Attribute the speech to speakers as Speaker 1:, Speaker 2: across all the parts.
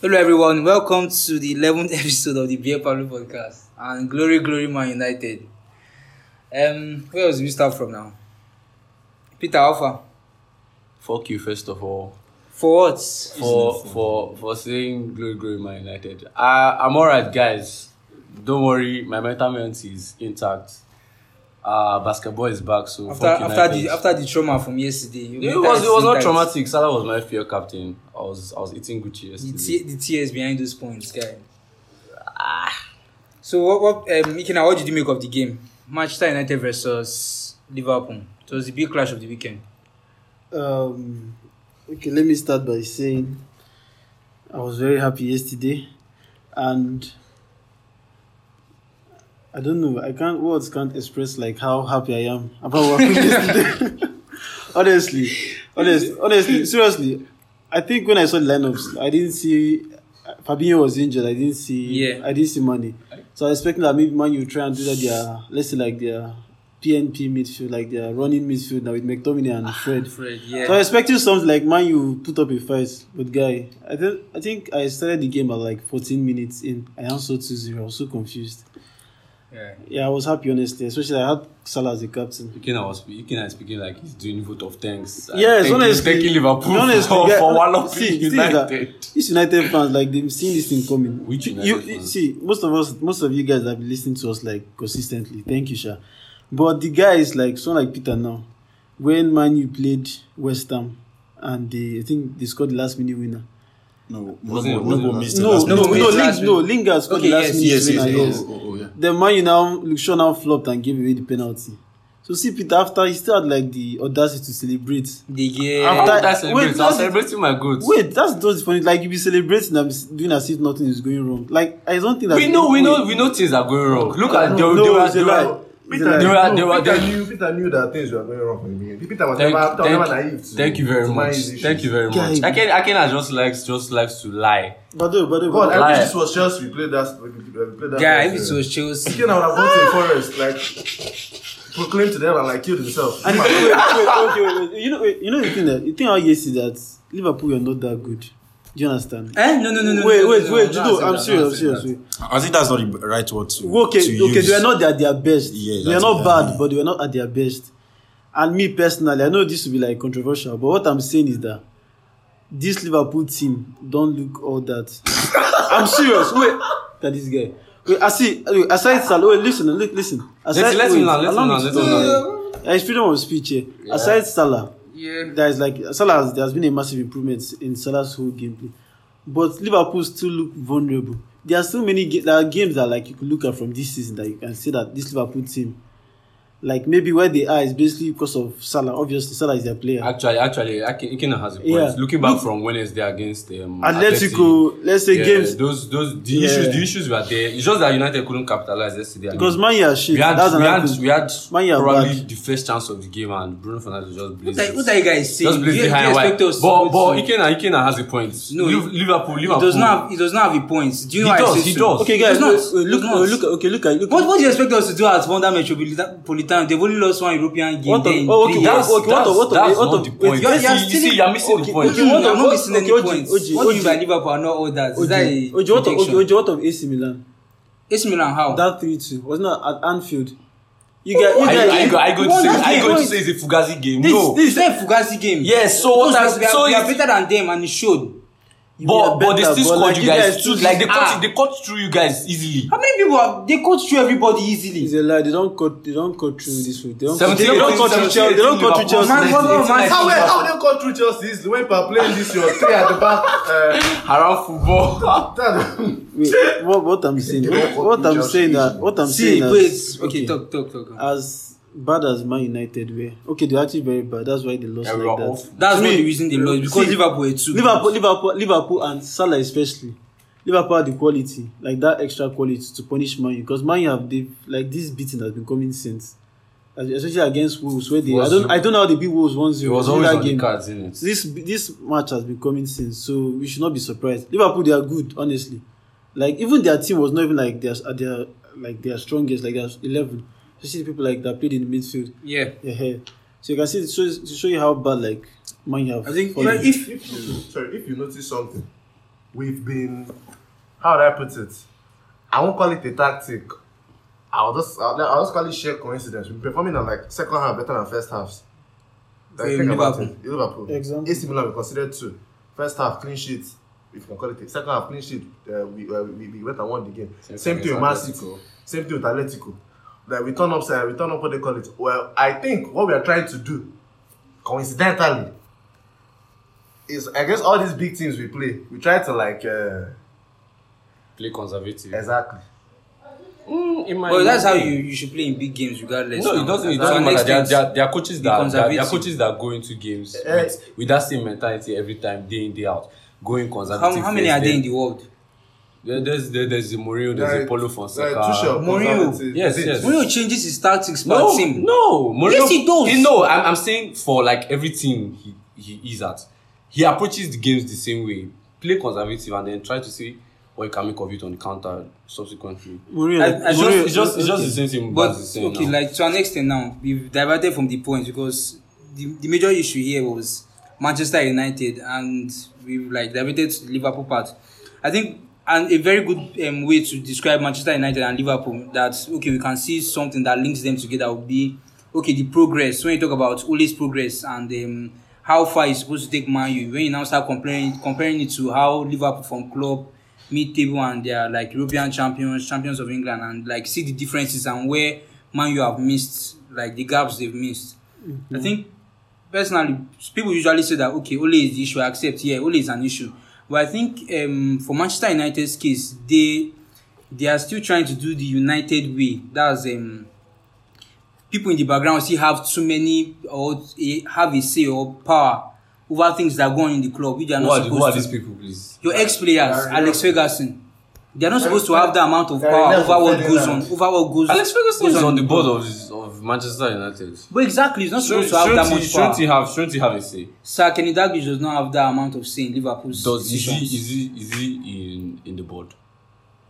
Speaker 1: Hello, everyone. Welcome to the 11th episode of the Beer Parlour podcast and Glory, Glory Man United. Um, where do we start from now? Peter Alpha.
Speaker 2: Fuck you, first of all,
Speaker 1: For what?
Speaker 2: for for for saying glory, glory, Man United. I I'm alright, guys. Don't worry, my mental health is intact. Uh basketball is back, so
Speaker 1: After after the after the trauma from yesterday, you
Speaker 2: it was it was not traumatic. Salah was my fear captain. I was I was eating Gucci
Speaker 1: The, t- the tears behind those points, guy. Ah. So what what um Ikena, what did you make of the game? Manchester United versus Liverpool. So it was the big clash of the weekend.
Speaker 3: Um, okay, let me start by saying I was very happy yesterday, and I don't know. I can't words can't express like how happy I am about what happened yesterday. honestly, honestly, honestly, seriously, I think when I saw the lineups, I didn't see Fabinho was injured. I didn't see.
Speaker 1: Yeah.
Speaker 3: I didn't see money. So I expected that maybe Man U try and do that. Their let's say like their PNP midfield, like their running midfield now with McTominay and ah, Fred.
Speaker 1: Fred, yeah.
Speaker 3: So I expected something like man you put up a fight with guy. I think I think I started the game at like 14 minutes in. I answered 2-0. I was so confused.
Speaker 1: Yeah.
Speaker 3: Yeah, I was happy honestly, especially I had Salah as the captain.
Speaker 2: Ikena was Ikena speaking like he's doing vote of thanks.
Speaker 3: Yes,
Speaker 2: Thank-
Speaker 3: honestly,
Speaker 2: thanking Liverpool
Speaker 3: honestly,
Speaker 2: for,
Speaker 3: yeah,
Speaker 2: for walloping
Speaker 3: see, see that-
Speaker 2: United.
Speaker 3: These United fans like they've seen this thing coming.
Speaker 2: Which
Speaker 3: you,
Speaker 2: United
Speaker 3: you
Speaker 2: fans?
Speaker 3: see most of us, most of you guys have been listening to us like consistently. Thank you, Sha. But the guy is like someone like Peter now. When Man U played West Ham and they, I think they scored the last minute winner.
Speaker 4: No,
Speaker 2: Wasn't wasn't
Speaker 4: Noble
Speaker 2: it
Speaker 4: missed
Speaker 3: No, no,
Speaker 1: no,
Speaker 3: no,
Speaker 1: wait,
Speaker 3: no,
Speaker 1: last
Speaker 3: no. Lingard scored
Speaker 1: Okay,
Speaker 3: the last
Speaker 1: yes,
Speaker 3: minute
Speaker 4: yes, yes, yes.
Speaker 3: yes.
Speaker 4: Oh, oh, yeah.
Speaker 3: The man you now Luke now flopped and gave away the penalty. So see Peter after he still had like the audacity to celebrate.
Speaker 1: The game.
Speaker 2: How
Speaker 3: After-
Speaker 2: would I celebrate?
Speaker 3: wait,
Speaker 2: I was
Speaker 3: that's-
Speaker 2: celebrating my goods.
Speaker 3: Wait, that's just funny. Like you be celebrating and doing as if nothing is going wrong. Like I don't think that
Speaker 2: we know, we know, we know things are going wrong. Look uh, at
Speaker 3: No,
Speaker 2: they,
Speaker 3: no,
Speaker 2: they were,
Speaker 3: it's a
Speaker 2: they
Speaker 3: lie.
Speaker 2: were,
Speaker 3: It's a
Speaker 5: Peter,
Speaker 3: lie.
Speaker 2: They were- they
Speaker 5: no,
Speaker 2: were-
Speaker 5: Peter
Speaker 2: they-
Speaker 5: knew Peter knew that things were going wrong from the beginning. Peter was
Speaker 2: Thank,
Speaker 5: never, Peter was
Speaker 2: thank,
Speaker 5: never naive. To,
Speaker 2: thank you very
Speaker 5: to
Speaker 2: much.
Speaker 5: issues.
Speaker 2: Thank you very much.
Speaker 3: Guy.
Speaker 2: I can, I can just likes just likes to lie.
Speaker 3: But though, but though,
Speaker 5: God, I wish this was Chelsea. We played that. We played that.
Speaker 1: Guy,
Speaker 5: match,
Speaker 1: if it
Speaker 5: uh,
Speaker 1: was Chelsea.
Speaker 5: Again, I would have gone to the forest, like proclaimed to them and like killed himself.
Speaker 3: and wait, wait, wait, okay, wait, wait. You know, wait, you know the thing that the thing I yes is that Liverpool are not that good. Do you understand?
Speaker 1: Eh? No, no, no, no.
Speaker 3: wait,
Speaker 1: no,
Speaker 3: wait,
Speaker 1: no,
Speaker 3: wait.
Speaker 1: no,
Speaker 3: no, I'm serious. I'm serious. Wait.
Speaker 4: I think that's not the right word to.
Speaker 3: Okay,
Speaker 4: to
Speaker 3: okay,
Speaker 4: use.
Speaker 3: they were not at their best.
Speaker 4: Yeah,
Speaker 3: they are not
Speaker 4: I
Speaker 3: bad,
Speaker 4: mean.
Speaker 3: but they were not at their best. And me personally, I know this will be like controversial, but what I'm saying is that this Liverpool team don't look all that. I'm serious. Wait, look at this guy. Wait, I see. Wait, aside Salah, wait, listen, look, listen. Aside,
Speaker 2: Let, let
Speaker 3: wait,
Speaker 2: him land, let him
Speaker 3: to
Speaker 2: let him
Speaker 3: talk.
Speaker 2: land.
Speaker 3: There is freedom of speech here. Aside Salah,
Speaker 1: Yeah.
Speaker 3: there is like Salah has, there has been a massive improvement in Salah's whole gameplay, but Liverpool still look vulnerable. There are so many ga- there are games that like you could look at from this season that you can see that this Liverpool team, like maybe where they are is basically because of Salah. Obviously, Salah is their player.
Speaker 2: Actually, actually, Ikena has a point.
Speaker 3: Yeah.
Speaker 2: Looking back
Speaker 3: Look-
Speaker 2: from Wednesday against um,
Speaker 3: Atletico, let's say
Speaker 2: yeah,
Speaker 3: games
Speaker 2: those those the
Speaker 3: Yeah.
Speaker 2: issues the issues were there. It's just that United couldn't capitalize yesterday. I
Speaker 3: because
Speaker 2: mean,
Speaker 3: Man U shit.
Speaker 2: we had
Speaker 3: That's
Speaker 2: we had we had
Speaker 3: Man U are
Speaker 2: probably
Speaker 3: bad.
Speaker 2: the first chance of the game and Bruno Fernandes just
Speaker 1: What
Speaker 2: blazed.
Speaker 1: are, what are you guys saying?
Speaker 2: just
Speaker 1: Do
Speaker 2: blazed
Speaker 1: you, do you
Speaker 2: behind
Speaker 1: expect us
Speaker 2: But
Speaker 1: to,
Speaker 2: but Ikena Ikena has a point.
Speaker 1: No,
Speaker 2: Liv-
Speaker 1: he-
Speaker 2: Liverpool
Speaker 1: he
Speaker 2: Liverpool.
Speaker 1: does not have, he does not have a point. Do you know
Speaker 2: He
Speaker 1: why I
Speaker 2: does,
Speaker 1: say
Speaker 2: he
Speaker 1: so?
Speaker 2: does.
Speaker 3: Okay, guys,
Speaker 1: Does not,
Speaker 3: wait, wait, look,
Speaker 1: does not.
Speaker 3: wait, look, okay, look at look.
Speaker 1: What, what do you expect us to do at Wanda Metropolitan? They've only lost one European game.
Speaker 3: What
Speaker 1: there
Speaker 3: of,
Speaker 1: in
Speaker 3: oh,
Speaker 1: three
Speaker 3: okay,
Speaker 1: years.
Speaker 2: That's-
Speaker 3: what, okay, what of, what of,
Speaker 2: that's
Speaker 3: what
Speaker 2: not
Speaker 3: of,
Speaker 2: the
Speaker 3: wait,
Speaker 2: point.
Speaker 1: You're,
Speaker 2: You
Speaker 1: you're
Speaker 2: see- you
Speaker 1: still
Speaker 2: see, you're missing the
Speaker 3: okay,
Speaker 2: point.
Speaker 3: okay,
Speaker 1: Mm,
Speaker 3: what
Speaker 1: I'm
Speaker 3: of-
Speaker 1: not
Speaker 3: what-
Speaker 1: missing
Speaker 3: okay,
Speaker 1: any
Speaker 3: Oji,
Speaker 1: points.
Speaker 3: Oji,
Speaker 1: what do you
Speaker 3: Oji.
Speaker 1: mean by Liverpool are not all that? Is
Speaker 3: Oji,
Speaker 1: that a
Speaker 3: Oji, what of,
Speaker 1: prediction?
Speaker 3: Oji, Oji, what of AC Milan?
Speaker 1: AC Milan how?
Speaker 3: That three two wasn't that at Anfield? You get, you
Speaker 2: Are you,
Speaker 3: get,
Speaker 2: are you, are you going to
Speaker 1: One
Speaker 2: say?
Speaker 1: of
Speaker 2: Are you
Speaker 1: the
Speaker 2: going to
Speaker 1: points-
Speaker 2: say it's a Fugazi game?
Speaker 1: this,
Speaker 2: no.
Speaker 1: this is not a Fugazi game.
Speaker 2: Yes, so what
Speaker 1: Because
Speaker 2: I'm
Speaker 1: we are,
Speaker 2: so
Speaker 1: we are
Speaker 2: it's-
Speaker 1: better than them and it showed.
Speaker 2: But but they still scored
Speaker 3: like
Speaker 2: you guys
Speaker 3: guys
Speaker 2: too. Like they cut
Speaker 1: Ah.
Speaker 2: they cut through you guys easily.
Speaker 1: How many people are, they cut through everybody
Speaker 3: It's
Speaker 1: easily?
Speaker 3: a lie. They don't cut. They don't cut through this way. They don't. Cut, cut through Chelsea. They don't cut through. Chelsea.
Speaker 1: Man, about man?
Speaker 5: How well, how they got through Chelsea when per playing this your three at the back. Uh,
Speaker 2: Around football.
Speaker 3: Wait, what, what I'm saying,
Speaker 5: cut
Speaker 3: what I'm saying that,
Speaker 5: easily.
Speaker 3: what I'm
Speaker 1: See,
Speaker 3: saying that,
Speaker 1: wait. Okay, talk, talk, talk.
Speaker 3: as bad as Man United were, okay, they're actually very bad. That's why they lost
Speaker 2: Yeah,
Speaker 3: like that.
Speaker 2: off.
Speaker 1: That's not the reason they lost because
Speaker 3: see,
Speaker 1: Liverpool were too.
Speaker 3: Liverpool, Liverpool, Liverpool, and Salah especially. Liverpool had the quality, like that extra quality to punish Man U because Man U have they like this beating has been coming since, especially against Wolves where they. I don't, I don't know how they beat Wolves one
Speaker 2: It was always on the cards, innit?
Speaker 3: So this this match has been coming since, so we should not be surprised. Liverpool they are good, honestly. Like even their team was not even like their their like their strongest, like their eleven. You see people like that played in the midfield.
Speaker 1: Yeah.
Speaker 3: Yeah, so you can see it shows, to show you how bad like Man U have.
Speaker 1: I think
Speaker 3: fallen.
Speaker 1: if
Speaker 5: if you sorry, if you notice something, we've been how would I put it? I won't call it a tactic. I'll just I'll, I'll just call it sheer coincidence. We're performing on like second half better than first halves. Like,
Speaker 1: For
Speaker 5: think about
Speaker 1: Liverpool.
Speaker 5: it. Liverpool.
Speaker 3: Example.
Speaker 5: AC Milan we considered two. First half clean sheet, if you can call it. it. Second half clean sheet. Uh, we, uh, we we went and won the game.
Speaker 2: Same
Speaker 5: Same,
Speaker 2: thing
Speaker 5: thing with
Speaker 2: with
Speaker 5: Man City.
Speaker 2: Atletico.
Speaker 5: Same thing with Atletico. Like we turn up, uh, we turn up what they call it. Well, I think what we are trying to do, coincidentally, is I guess all these big teams we play, we try to like uh,
Speaker 2: Play conservative.
Speaker 5: exactly.
Speaker 2: Mm, in my
Speaker 1: Well, that's how you, you should play in big games regardless.
Speaker 2: No, it doesn't. It doesn't
Speaker 1: an
Speaker 2: matter. There, are- there, there are coaches that there, are- there are coaches that go into games
Speaker 5: Eh.
Speaker 2: with, with that same mentality every time, day in day out, going conservative.
Speaker 1: how many are there in the world?
Speaker 2: There, there's there, there's the Mourinho, there's the
Speaker 5: Like-
Speaker 2: Paulo
Speaker 5: like
Speaker 2: Fonseca.
Speaker 5: Tuchel,
Speaker 1: Mourinho.
Speaker 2: Yes,
Speaker 5: Is
Speaker 2: yes.
Speaker 1: Mourinho changes his tactics per
Speaker 2: no,
Speaker 1: team.
Speaker 2: no, Mourinho.
Speaker 1: Yes, he does.
Speaker 2: Eh, No, I'm, I'm saying for like every team he, he is at, he approaches the games the same way. Play conservative and then try to see what you can make of it on the counter subsequently.
Speaker 3: Mourinho,
Speaker 1: I- I
Speaker 2: It's
Speaker 3: Mourinho-
Speaker 2: just, it's just, it's just
Speaker 3: okay.
Speaker 2: the same thing.
Speaker 1: But
Speaker 2: Baz is saying
Speaker 1: okay,
Speaker 2: now.
Speaker 1: like to an extent now, we've diverted from the point because the, the major issue here was Manchester United, and we've like diverted to the Liverpool part. I think, and a very good um, way to describe Manchester United and Liverpool that okay, we can see something that links them together would be okay the progress. When you talk about Ole's progress and um, how far he's supposed to take Man U, when you now start comparing comparing it to how Liverpool from club mid table and they are like European champions, champions of England, and like see the differences and where Man U have missed, like the gaps they've missed. I think personally, people usually say that okay, Ole is the issue. I accept, yeah, Ole is an issue. But I think um, for Manchester United's case, they they are still trying to do the United way. That's um, people in the background still have too many or have a say or power over things that go on in the club. Which they are
Speaker 2: who
Speaker 1: not
Speaker 2: are, the-
Speaker 1: supposed
Speaker 2: who are
Speaker 1: to.
Speaker 2: these people, please?
Speaker 1: Your ex-players, Alex Ferguson, they are not supposed to have that amount of power over what goes on, over what goes.
Speaker 2: Alex Ferguson is on the board of, of Manchester United.
Speaker 1: But exactly, he's not supposed
Speaker 2: Shouldn't,
Speaker 1: to have that
Speaker 2: shouldn't,
Speaker 1: much
Speaker 2: he, shouldn't
Speaker 1: power.
Speaker 2: he have shouldn't he have a say?
Speaker 1: Sir Kenny Dalglish does not have that amount of say in Liverpool's
Speaker 2: Does is he is he is he in in the board?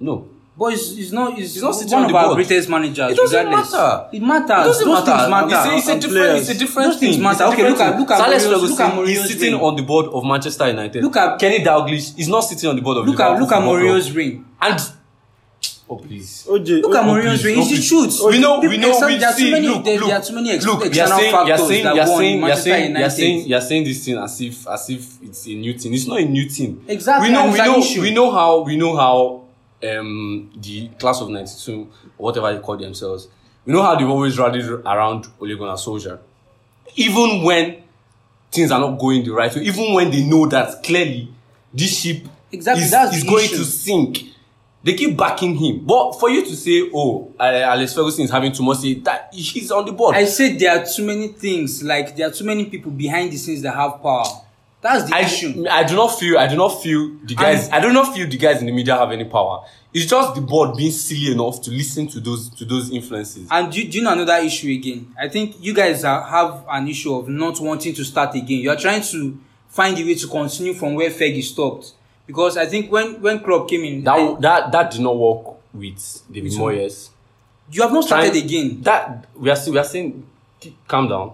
Speaker 2: No.
Speaker 1: But he's, he's not. He's,
Speaker 2: He's not sitting
Speaker 1: one
Speaker 2: on
Speaker 1: of
Speaker 2: the
Speaker 1: our
Speaker 2: board.
Speaker 1: greatest managers.
Speaker 2: It doesn't
Speaker 1: regardless.
Speaker 2: matter.
Speaker 1: It matters.
Speaker 2: It doesn't
Speaker 1: Those
Speaker 2: matter.
Speaker 1: things matter.
Speaker 2: It's a, it's a
Speaker 3: And
Speaker 2: different it's a
Speaker 3: players.
Speaker 2: different
Speaker 1: Those things
Speaker 2: thing.
Speaker 1: matter. Okay, look at- look at
Speaker 2: So Alex
Speaker 1: Mourinho's-
Speaker 2: Ferguson
Speaker 1: look at
Speaker 2: is
Speaker 1: Mourinho's
Speaker 2: sitting
Speaker 1: reign.
Speaker 2: on the board of Manchester United.
Speaker 1: Look at-
Speaker 2: Kenny Dalglish is not sitting on the board of
Speaker 1: Look at look at
Speaker 2: Football
Speaker 1: Mourinho's ring.
Speaker 2: And oh please.
Speaker 3: OJ,
Speaker 1: Look at
Speaker 3: oh,
Speaker 1: Mourinho's
Speaker 2: please,
Speaker 1: ring.
Speaker 2: oh,
Speaker 1: It's the truth.
Speaker 2: We know, we know,
Speaker 1: except
Speaker 2: we
Speaker 1: there are too
Speaker 2: see.
Speaker 1: many-
Speaker 2: Look,
Speaker 1: there,
Speaker 2: look,
Speaker 1: there are too many ex-
Speaker 2: look. You're
Speaker 1: external
Speaker 2: saying, you're
Speaker 1: factors
Speaker 2: saying,
Speaker 1: that
Speaker 2: you're saying, you're
Speaker 1: Manchester
Speaker 2: saying, you're
Speaker 1: United.
Speaker 2: saying, you're saying this thing as if, as if it's a new thing. It's not a new thing.
Speaker 1: Exactly,
Speaker 2: We know, we know, we know how, we know how, um, the class of '92, or whatever they call themselves, we know how they've always rallied around Ole Gunnar Solskjaer, even when things are not going the right way, even when they know that clearly this ship
Speaker 1: Exactly,
Speaker 2: is,
Speaker 1: that's
Speaker 2: is going
Speaker 1: issue.
Speaker 2: to sink. They keep backing him, but for you to say, "Oh, uh, Alex Ferguson is having too much," say that he's on the board.
Speaker 1: I said there are too many things. Like there are too many people behind the scenes that have power. That's the
Speaker 2: I,
Speaker 1: issue.
Speaker 2: I do not feel I do not feel the guys
Speaker 1: And-
Speaker 2: I do not feel the guys in the media have any power. It's just the board being silly enough to listen to those to those influences.
Speaker 1: And do, do you know another issue again? I think you guys are, have an issue of not wanting to start again. You are trying to find a way to continue from where Fergie stopped. Because I think when when Klopp came in,
Speaker 2: That
Speaker 1: I-
Speaker 2: that that did not work with David
Speaker 1: With?
Speaker 2: Moyes.
Speaker 1: you have not started
Speaker 2: Trying-
Speaker 1: again.
Speaker 2: That we are still we are saying calm down.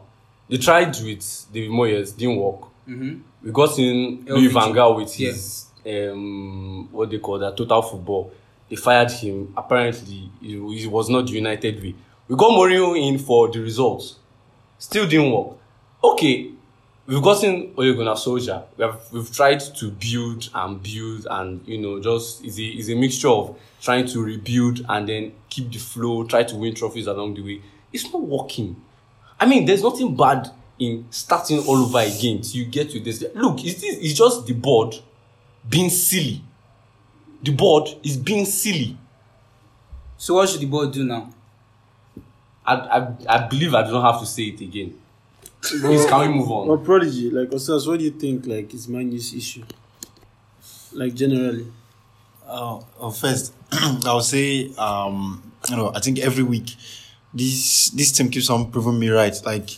Speaker 2: They tried with David Moyes, didn't work.
Speaker 1: Mhm.
Speaker 2: We got in Louis Van Gaal with
Speaker 1: Yeah.
Speaker 2: his um what they call that total football. They fired him. Apparently, he, he was not the United way. We got Mourinho in for the results. Still didn't work. Okay, we've gotten Ole Gunnar Solskjaer. We have we've tried to build and build and you know just is a is a mixture of trying to rebuild and then keep the flow, try to win trophies along the way. It's not working. I mean, there's nothing bad in starting all over again till you get to this. Look, it's, it's just the board being silly. The board is being silly.
Speaker 1: So what should the board do now?
Speaker 2: I, I, I believe I don't have to say it again. Please, can we move on?
Speaker 3: But Prodigy, like Osas, what do you think like is Man U's issue? Like generally.
Speaker 4: Uh, uh, first, I would say, um, you know, I think every week, this this team keeps on proving me right. Like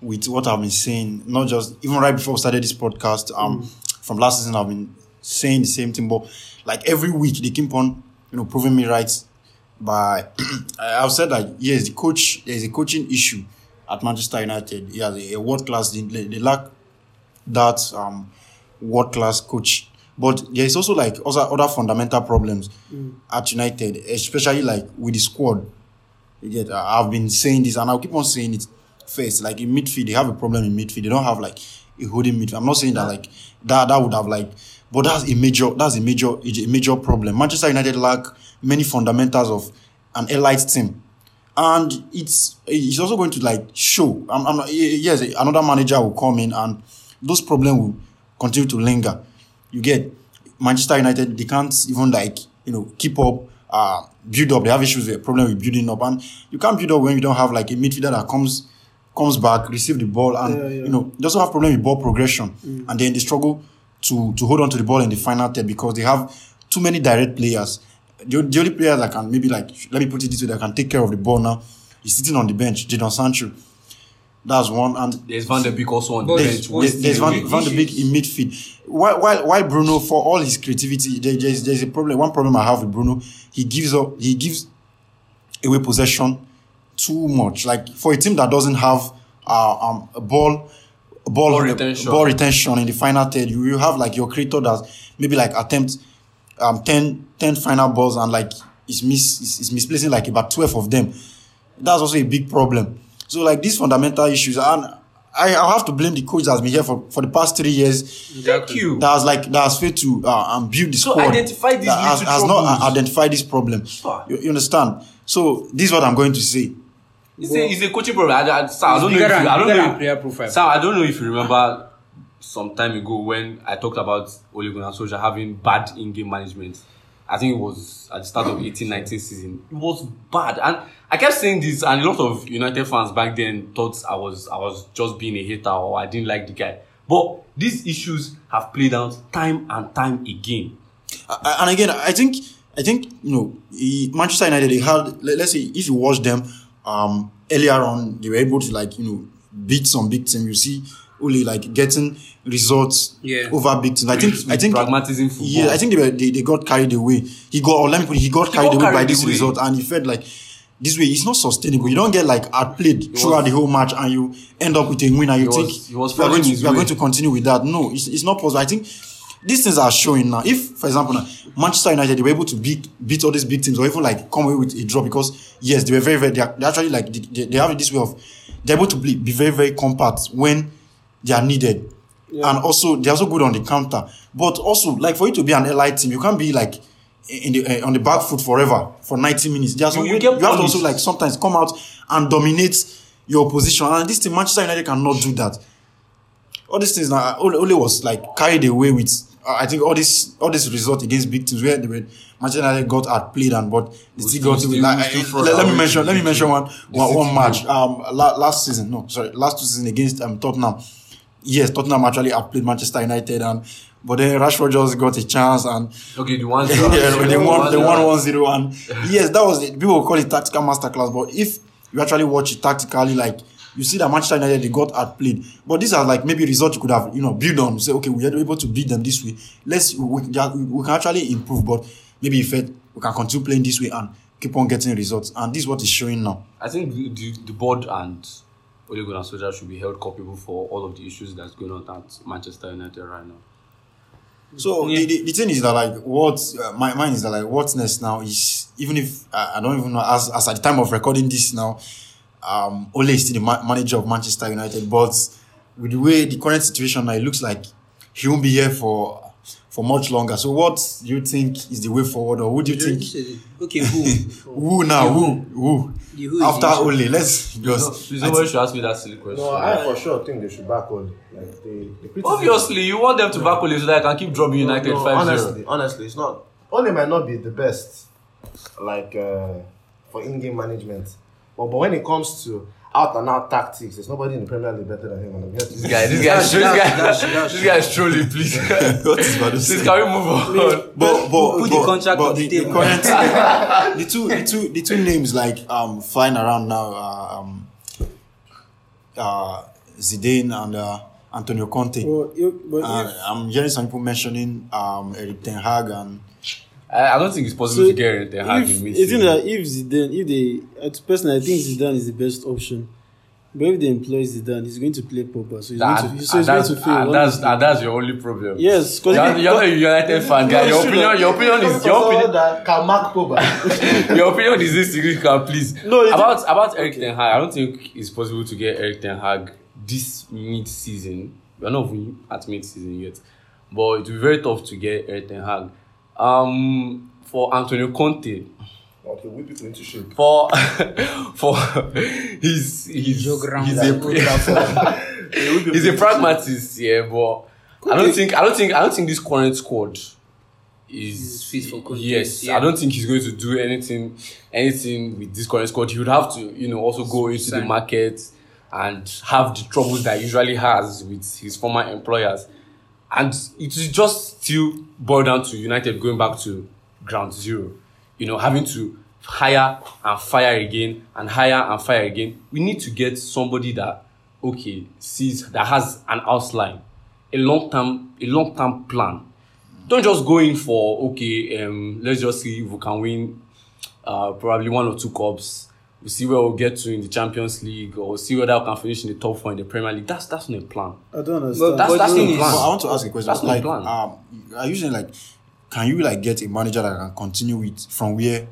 Speaker 4: with what I've been saying, not just even right before we started this podcast. Um, from last season, I've been saying the same thing, but like every week, they keep on, you know, proving me right. By I've said that yes, the coach there is a coaching issue at Manchester United. He has a, a world class. They, they lack that um, world class coach But there is also like other other fundamental problems at United, especially like with the squad. You get, I- I've been saying this and I'll keep on saying it first. Like in midfield, they have a problem in midfield. They don't have like a holding midfield. I'm not saying that like that that would have like, but that's a major that's a major a major problem. Manchester United lack many fundamentals of an elite team, and it's it's also going to like show. I'm, I'm yes, another manager will come in and those problems will continue to linger. You get Manchester United, they can't even like you know keep up, uh, build up. They have issues with a problem with building up, and you can't build up when you don't have like a midfielder that comes comes back, receive the ball, and
Speaker 3: Yeah, yeah.
Speaker 4: you know they also have problem with ball progression, and then they struggle to to hold on to the ball in the final third because they have too many direct players. The, the only player that can maybe like let me put it this way that can take care of the ball now is sitting on the bench, Jadon Sancho. That's one, and
Speaker 2: There's Van de Beek also on the bench.
Speaker 4: there's,
Speaker 1: what's
Speaker 4: there's, there's
Speaker 1: the
Speaker 4: Van, Van de Beek in midfield. While, while while Bruno, for all his creativity, there, there's there's a problem. One problem I have with Bruno, he gives up, he gives away possession too much. Like for a team that doesn't have uh, um a ball, a ball,
Speaker 2: Ball retention.
Speaker 4: ball retention in the final third, you will have like your creator that's maybe like attempt um 10, 10 final balls and like is miss is, is misplacing like about twelve of them. That's also a big problem. So like these fundamental issues and. I, I have to blame the coach that's been here for, for the past three years
Speaker 2: Thank you.
Speaker 4: that has like that has failed to uh, um, build the
Speaker 2: So
Speaker 4: squad.
Speaker 2: identify these
Speaker 4: that has, has not uh, identified this problem. You, you understand? So this is what I'm going to say.
Speaker 2: It's, a, it's a coaching problem. I, I, Sir, I don't know if you, I don't know if-
Speaker 1: player profile.
Speaker 2: Sir, I don't know if you remember some time ago when I talked about Ole Gunnar Solskjaer having bad in-game management. I think it was at the start of 18-19 season. It was bad, and I kept saying this, and a lot of United fans back then thought I was I was just being a hater or I didn't like the guy. But these issues have played out time and time again.
Speaker 4: And again, I think I think you know he- Manchester United. They had let, us say if you watch them um, earlier on, they were able to like you know beat some big team. You see only like getting results
Speaker 1: Yeah.
Speaker 4: over big teams. I think I think
Speaker 2: pragmatism football.
Speaker 4: Yeah, I think they were they, they got carried away. He got or let me put it, he got carried
Speaker 2: got
Speaker 4: away by this
Speaker 2: away.
Speaker 4: result, and he felt like this way it's not sustainable. You don't get like outplayed throughout the whole match, and you end up with a win, and you
Speaker 2: He
Speaker 4: think
Speaker 2: was- he was
Speaker 4: we are going to we are going to continue with that. No, it's, it's not possible. I think these things are showing now. If, for example, now, Manchester United they were able to beat beat all these big teams, or even like come away with a draw, because yes, they were very very. They, are, they actually like they, they have this way of they're able to be, be very very compact when they are needed, and also they're also good on the counter. But also like for you to be an elite team, you can't be like in the uh, on the back foot forever for 90 minutes. There's
Speaker 2: You- you
Speaker 4: you, have to also like sometimes come out and dominate your opposition. And this team, Manchester United cannot do that all these things now Ole, Ole was like carried away with uh, I think all this all this result against big teams where they were Manchester United got outplayed and but they still got it. Like,
Speaker 2: still
Speaker 4: let, let me mention let me mention one one, one match um la, last season no sorry last two seasons against um Tottenham yes Tottenham actually outplayed Manchester United and but then Rashford just got a chance and
Speaker 2: Okay, the ones
Speaker 4: yeah, when they won, they won 1 0. And yes, that was it. People call it tactical masterclass. But if you actually watch it tactically, like you see that Manchester United, they got outplayed. But these are like maybe results you could have, you know, build on. Say, okay, we are able to beat them this way. Let's, we, we, can actually improve. But maybe if it, we can continue playing this way and keep on getting results. And this is what is showing now.
Speaker 2: I think the, the board and Ole Gunnar Solskjaer should be held culpable for all of the issues that's going on at Manchester United right now.
Speaker 4: So
Speaker 1: Yeah.
Speaker 4: the, the, the thing is that like what uh, my mind is that like what's next now is even if uh, I don't even know as as at the time of recording this now, um, Ole is still the ma- manager of Manchester United, but with the way the current situation now, it looks like he won't be here for for much longer. So what do you think is the way forward, or who do you think?
Speaker 1: Okay, who?
Speaker 4: Who now? Who? Who?
Speaker 1: The who is
Speaker 4: After
Speaker 1: the issue.
Speaker 4: Ole, let's because
Speaker 2: Please,
Speaker 4: I
Speaker 2: nobody should ask me that silly question.
Speaker 5: No, I for sure think they should back Ole. Like they, the
Speaker 2: Obviously, you want them to back Ole so that I can keep dropping United
Speaker 5: No,
Speaker 2: 5
Speaker 5: honestly, honestly, it's not. Ole might not be the best, like uh, for in-game management, but but when it comes to out and out tactics, there's nobody in the Premier League better than him. And I'm here to
Speaker 2: This guy, this guy, is- this guy,
Speaker 1: That's- that's-
Speaker 2: this guy is trolling, please.
Speaker 4: what is about to
Speaker 2: Please,
Speaker 4: say?
Speaker 2: can we move on?
Speaker 4: but but
Speaker 1: Put the contract
Speaker 4: but
Speaker 1: on the
Speaker 4: the, the
Speaker 1: table.
Speaker 4: current the two the two the two names like um flying around now are um uh Zidane and uh, Antonio Conte.
Speaker 3: But, you, but
Speaker 4: and
Speaker 3: if,
Speaker 4: I'm hearing some people mentioning um Eric Ten Hag and
Speaker 2: I, I don't think it's possible
Speaker 3: so
Speaker 2: to get the hard
Speaker 3: if,
Speaker 2: in
Speaker 3: it seems
Speaker 2: mid
Speaker 3: that if Zidane, if they, personally, I think Zidane is the best option. But if they employ Zidane, he's going to play Pogba, so he's
Speaker 2: That-
Speaker 3: going to, so he's going
Speaker 2: that's,
Speaker 3: to fail.
Speaker 2: and that's, and that's your only problem.
Speaker 3: Yes, 'cause
Speaker 2: you're,
Speaker 3: if they-
Speaker 2: you're not a United fan guy. Your opinion, your opinion is your opinion.
Speaker 5: that can mark Pogba.
Speaker 2: Your opinion is insignificant, please.
Speaker 3: No, it's-
Speaker 2: about about Eric Ten Hag, I don't think it's possible to get Eric Ten Hag this mid-season. We're not even at mid-season yet, but it will be very tough to get Eric Ten Hag. Um, for Antonio Conte,
Speaker 5: okay, we people into shape.
Speaker 2: for for he's he's
Speaker 1: Jog round
Speaker 2: he's a
Speaker 1: Old
Speaker 2: he's a pragmatist, yeah, but I don't think I don't think I don't think this current squad is
Speaker 1: Is fit for contest,
Speaker 2: Yes,
Speaker 1: yeah.
Speaker 2: I don't think he's going to do anything anything with this current squad. He would have to, you know, also go into the market and have the troubles that he usually has with his former employers. And it is just still boiled down to United going back to ground zero. You know, having to hire and fire again and hire and fire again. We need to get somebody that okay sees that has an outline, a long term, a long term plan. Don't just go in for okay. Um, let's just see if we can win, uh, probably one or two cups. We see where we'll get to in the Champions League, or see whether we can finish in the top four in the Premier League. That's that's not a plan.
Speaker 3: I don't understand.
Speaker 2: That's
Speaker 1: But
Speaker 2: that's
Speaker 1: the
Speaker 2: not a plan.
Speaker 4: But I want to ask a question.
Speaker 2: That's not
Speaker 4: like,
Speaker 2: the plan.
Speaker 4: um, are you saying like, can you like get a manager that can continue with from where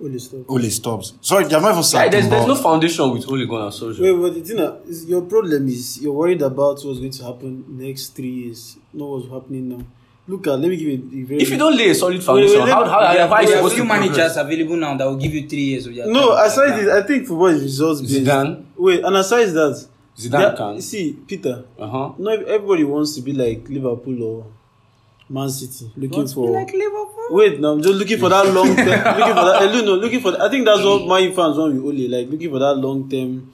Speaker 3: Ole, stop.
Speaker 4: Ole stops? Sorry, they have not even
Speaker 2: Yeah, there's, there's no foundation with Ole Gunnar Solskjaer.
Speaker 3: Wait, but the thing that is your problem is you're worried about what's going to happen next three years, not what's happening now. Look at let me give you very
Speaker 2: If you don't lay a solid foundation,
Speaker 3: wait, let-
Speaker 2: how, how, how
Speaker 1: are
Speaker 2: are you
Speaker 1: there are few managers available now that will give you three years of their
Speaker 3: No,
Speaker 1: time.
Speaker 3: aside
Speaker 1: Like
Speaker 3: this. I think football is results based.
Speaker 2: Zidane?
Speaker 3: Wait, and aside that,
Speaker 2: Zidane
Speaker 3: there-
Speaker 2: can.
Speaker 3: see Peter.
Speaker 2: Uh-huh.
Speaker 3: Not everybody wants to be like Liverpool or Man City, looking for.
Speaker 1: like Liverpool.
Speaker 3: Wait, no, I'm just looking for that long term. looking for that. eh, no, looking for. I think that's what my fans want with Ole. Like looking for that long term.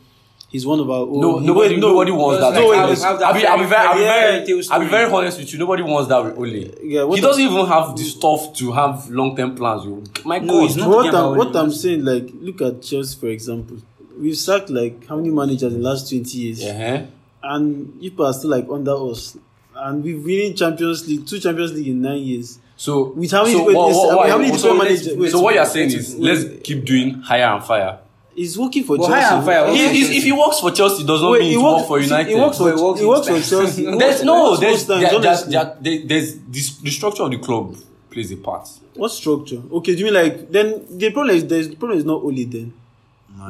Speaker 3: He's one of our own.
Speaker 2: No,
Speaker 3: He-
Speaker 2: nobody, nobody wants that.
Speaker 3: No,
Speaker 2: Like, I'll,
Speaker 3: let's
Speaker 1: have that
Speaker 2: I'll be, I'll be very, I'll be very, I'll be very honest with you. Nobody wants that with Ole.
Speaker 3: Yeah,
Speaker 2: he doesn't even have the stuff to have long-term plans. With. My
Speaker 1: No,
Speaker 2: God,
Speaker 3: what I'm, what I'm saying, like, look at Chelsea for example. We've sacked like how many managers in the last 20 years,
Speaker 2: Uh-huh.
Speaker 3: and people are still like under us. And we've winning Champions League, two Champions League in nine years.
Speaker 2: So,
Speaker 3: With how many
Speaker 2: so,
Speaker 3: different-
Speaker 2: what, what, what,
Speaker 3: how many
Speaker 2: so,
Speaker 3: different managers-
Speaker 2: so what you're saying is let's keep doing hire and fire.
Speaker 3: He's working for
Speaker 1: But
Speaker 3: Chelsea.
Speaker 1: hire
Speaker 3: He-
Speaker 2: he's- if he works for Chelsea, it does not
Speaker 3: Wait,
Speaker 2: mean
Speaker 3: he
Speaker 2: he
Speaker 3: works-
Speaker 2: works for United.
Speaker 3: He works for,
Speaker 1: he works
Speaker 3: he works for Chelsea.
Speaker 2: There's no,
Speaker 3: works
Speaker 2: there's,
Speaker 3: most times,
Speaker 2: there, there's, there, there, there's this, the structure of the club plays a part.
Speaker 3: What structure? Okay, do you mean like then the problem is there's the problem is not only then.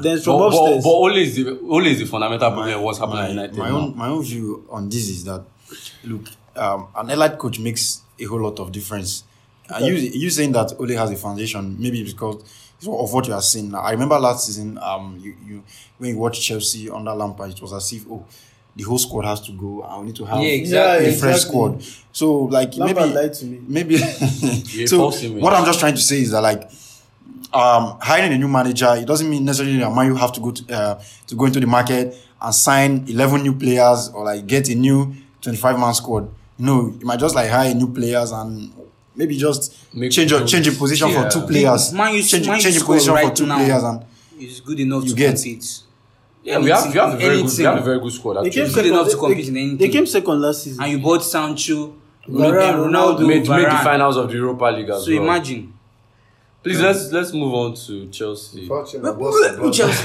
Speaker 3: Then from
Speaker 2: But, but,
Speaker 3: upstairs.
Speaker 2: but Ole is the Ole is the fundamental problem. of what's happening at
Speaker 4: my,
Speaker 2: United
Speaker 4: my
Speaker 2: now.
Speaker 4: own my own view on this is that look, um, an elite coach makes a whole lot of difference. And you you saying that Ole has a foundation, maybe because of what you are seeing now. I remember last season, um, you, you when you watch Chelsea under Lampard, it was as if oh, the whole squad has to go, and we need to have
Speaker 1: Yeah, exactly.
Speaker 4: a fresh
Speaker 3: exactly.
Speaker 4: squad. So like
Speaker 3: Lampard
Speaker 4: maybe
Speaker 3: lied to me.
Speaker 4: maybe
Speaker 2: a
Speaker 4: so
Speaker 2: false
Speaker 4: what i'm just trying to say is that like um hiring a new manager it doesn't mean necessarily that man you have to go to uh, to go into the market and sign 11 new players or like get a new 25 man squad no you might just like hire new players and maybe just
Speaker 2: Make
Speaker 4: change your change a position
Speaker 2: Yeah.
Speaker 4: for two players
Speaker 1: Man U-
Speaker 4: change,
Speaker 1: Man
Speaker 4: change a
Speaker 1: squad
Speaker 4: position for two
Speaker 1: now.
Speaker 4: players and
Speaker 1: It's good enough
Speaker 4: You
Speaker 1: to
Speaker 4: get.
Speaker 1: compete.
Speaker 2: Yeah, we have, we have a very good, we have a very good squad.
Speaker 3: They came
Speaker 1: good
Speaker 3: second.
Speaker 1: enough to
Speaker 3: they-
Speaker 1: in anything.
Speaker 3: they came second last season.
Speaker 1: And you bought Sancho,
Speaker 3: Varane,
Speaker 1: Ronaldo,
Speaker 3: Ronaldo,
Speaker 2: made, made the finals of the Europa League as
Speaker 1: So
Speaker 2: well.
Speaker 1: So imagine.
Speaker 2: Please let's let's move on to Chelsea.
Speaker 5: Fucking the Boston,
Speaker 1: Chelsea.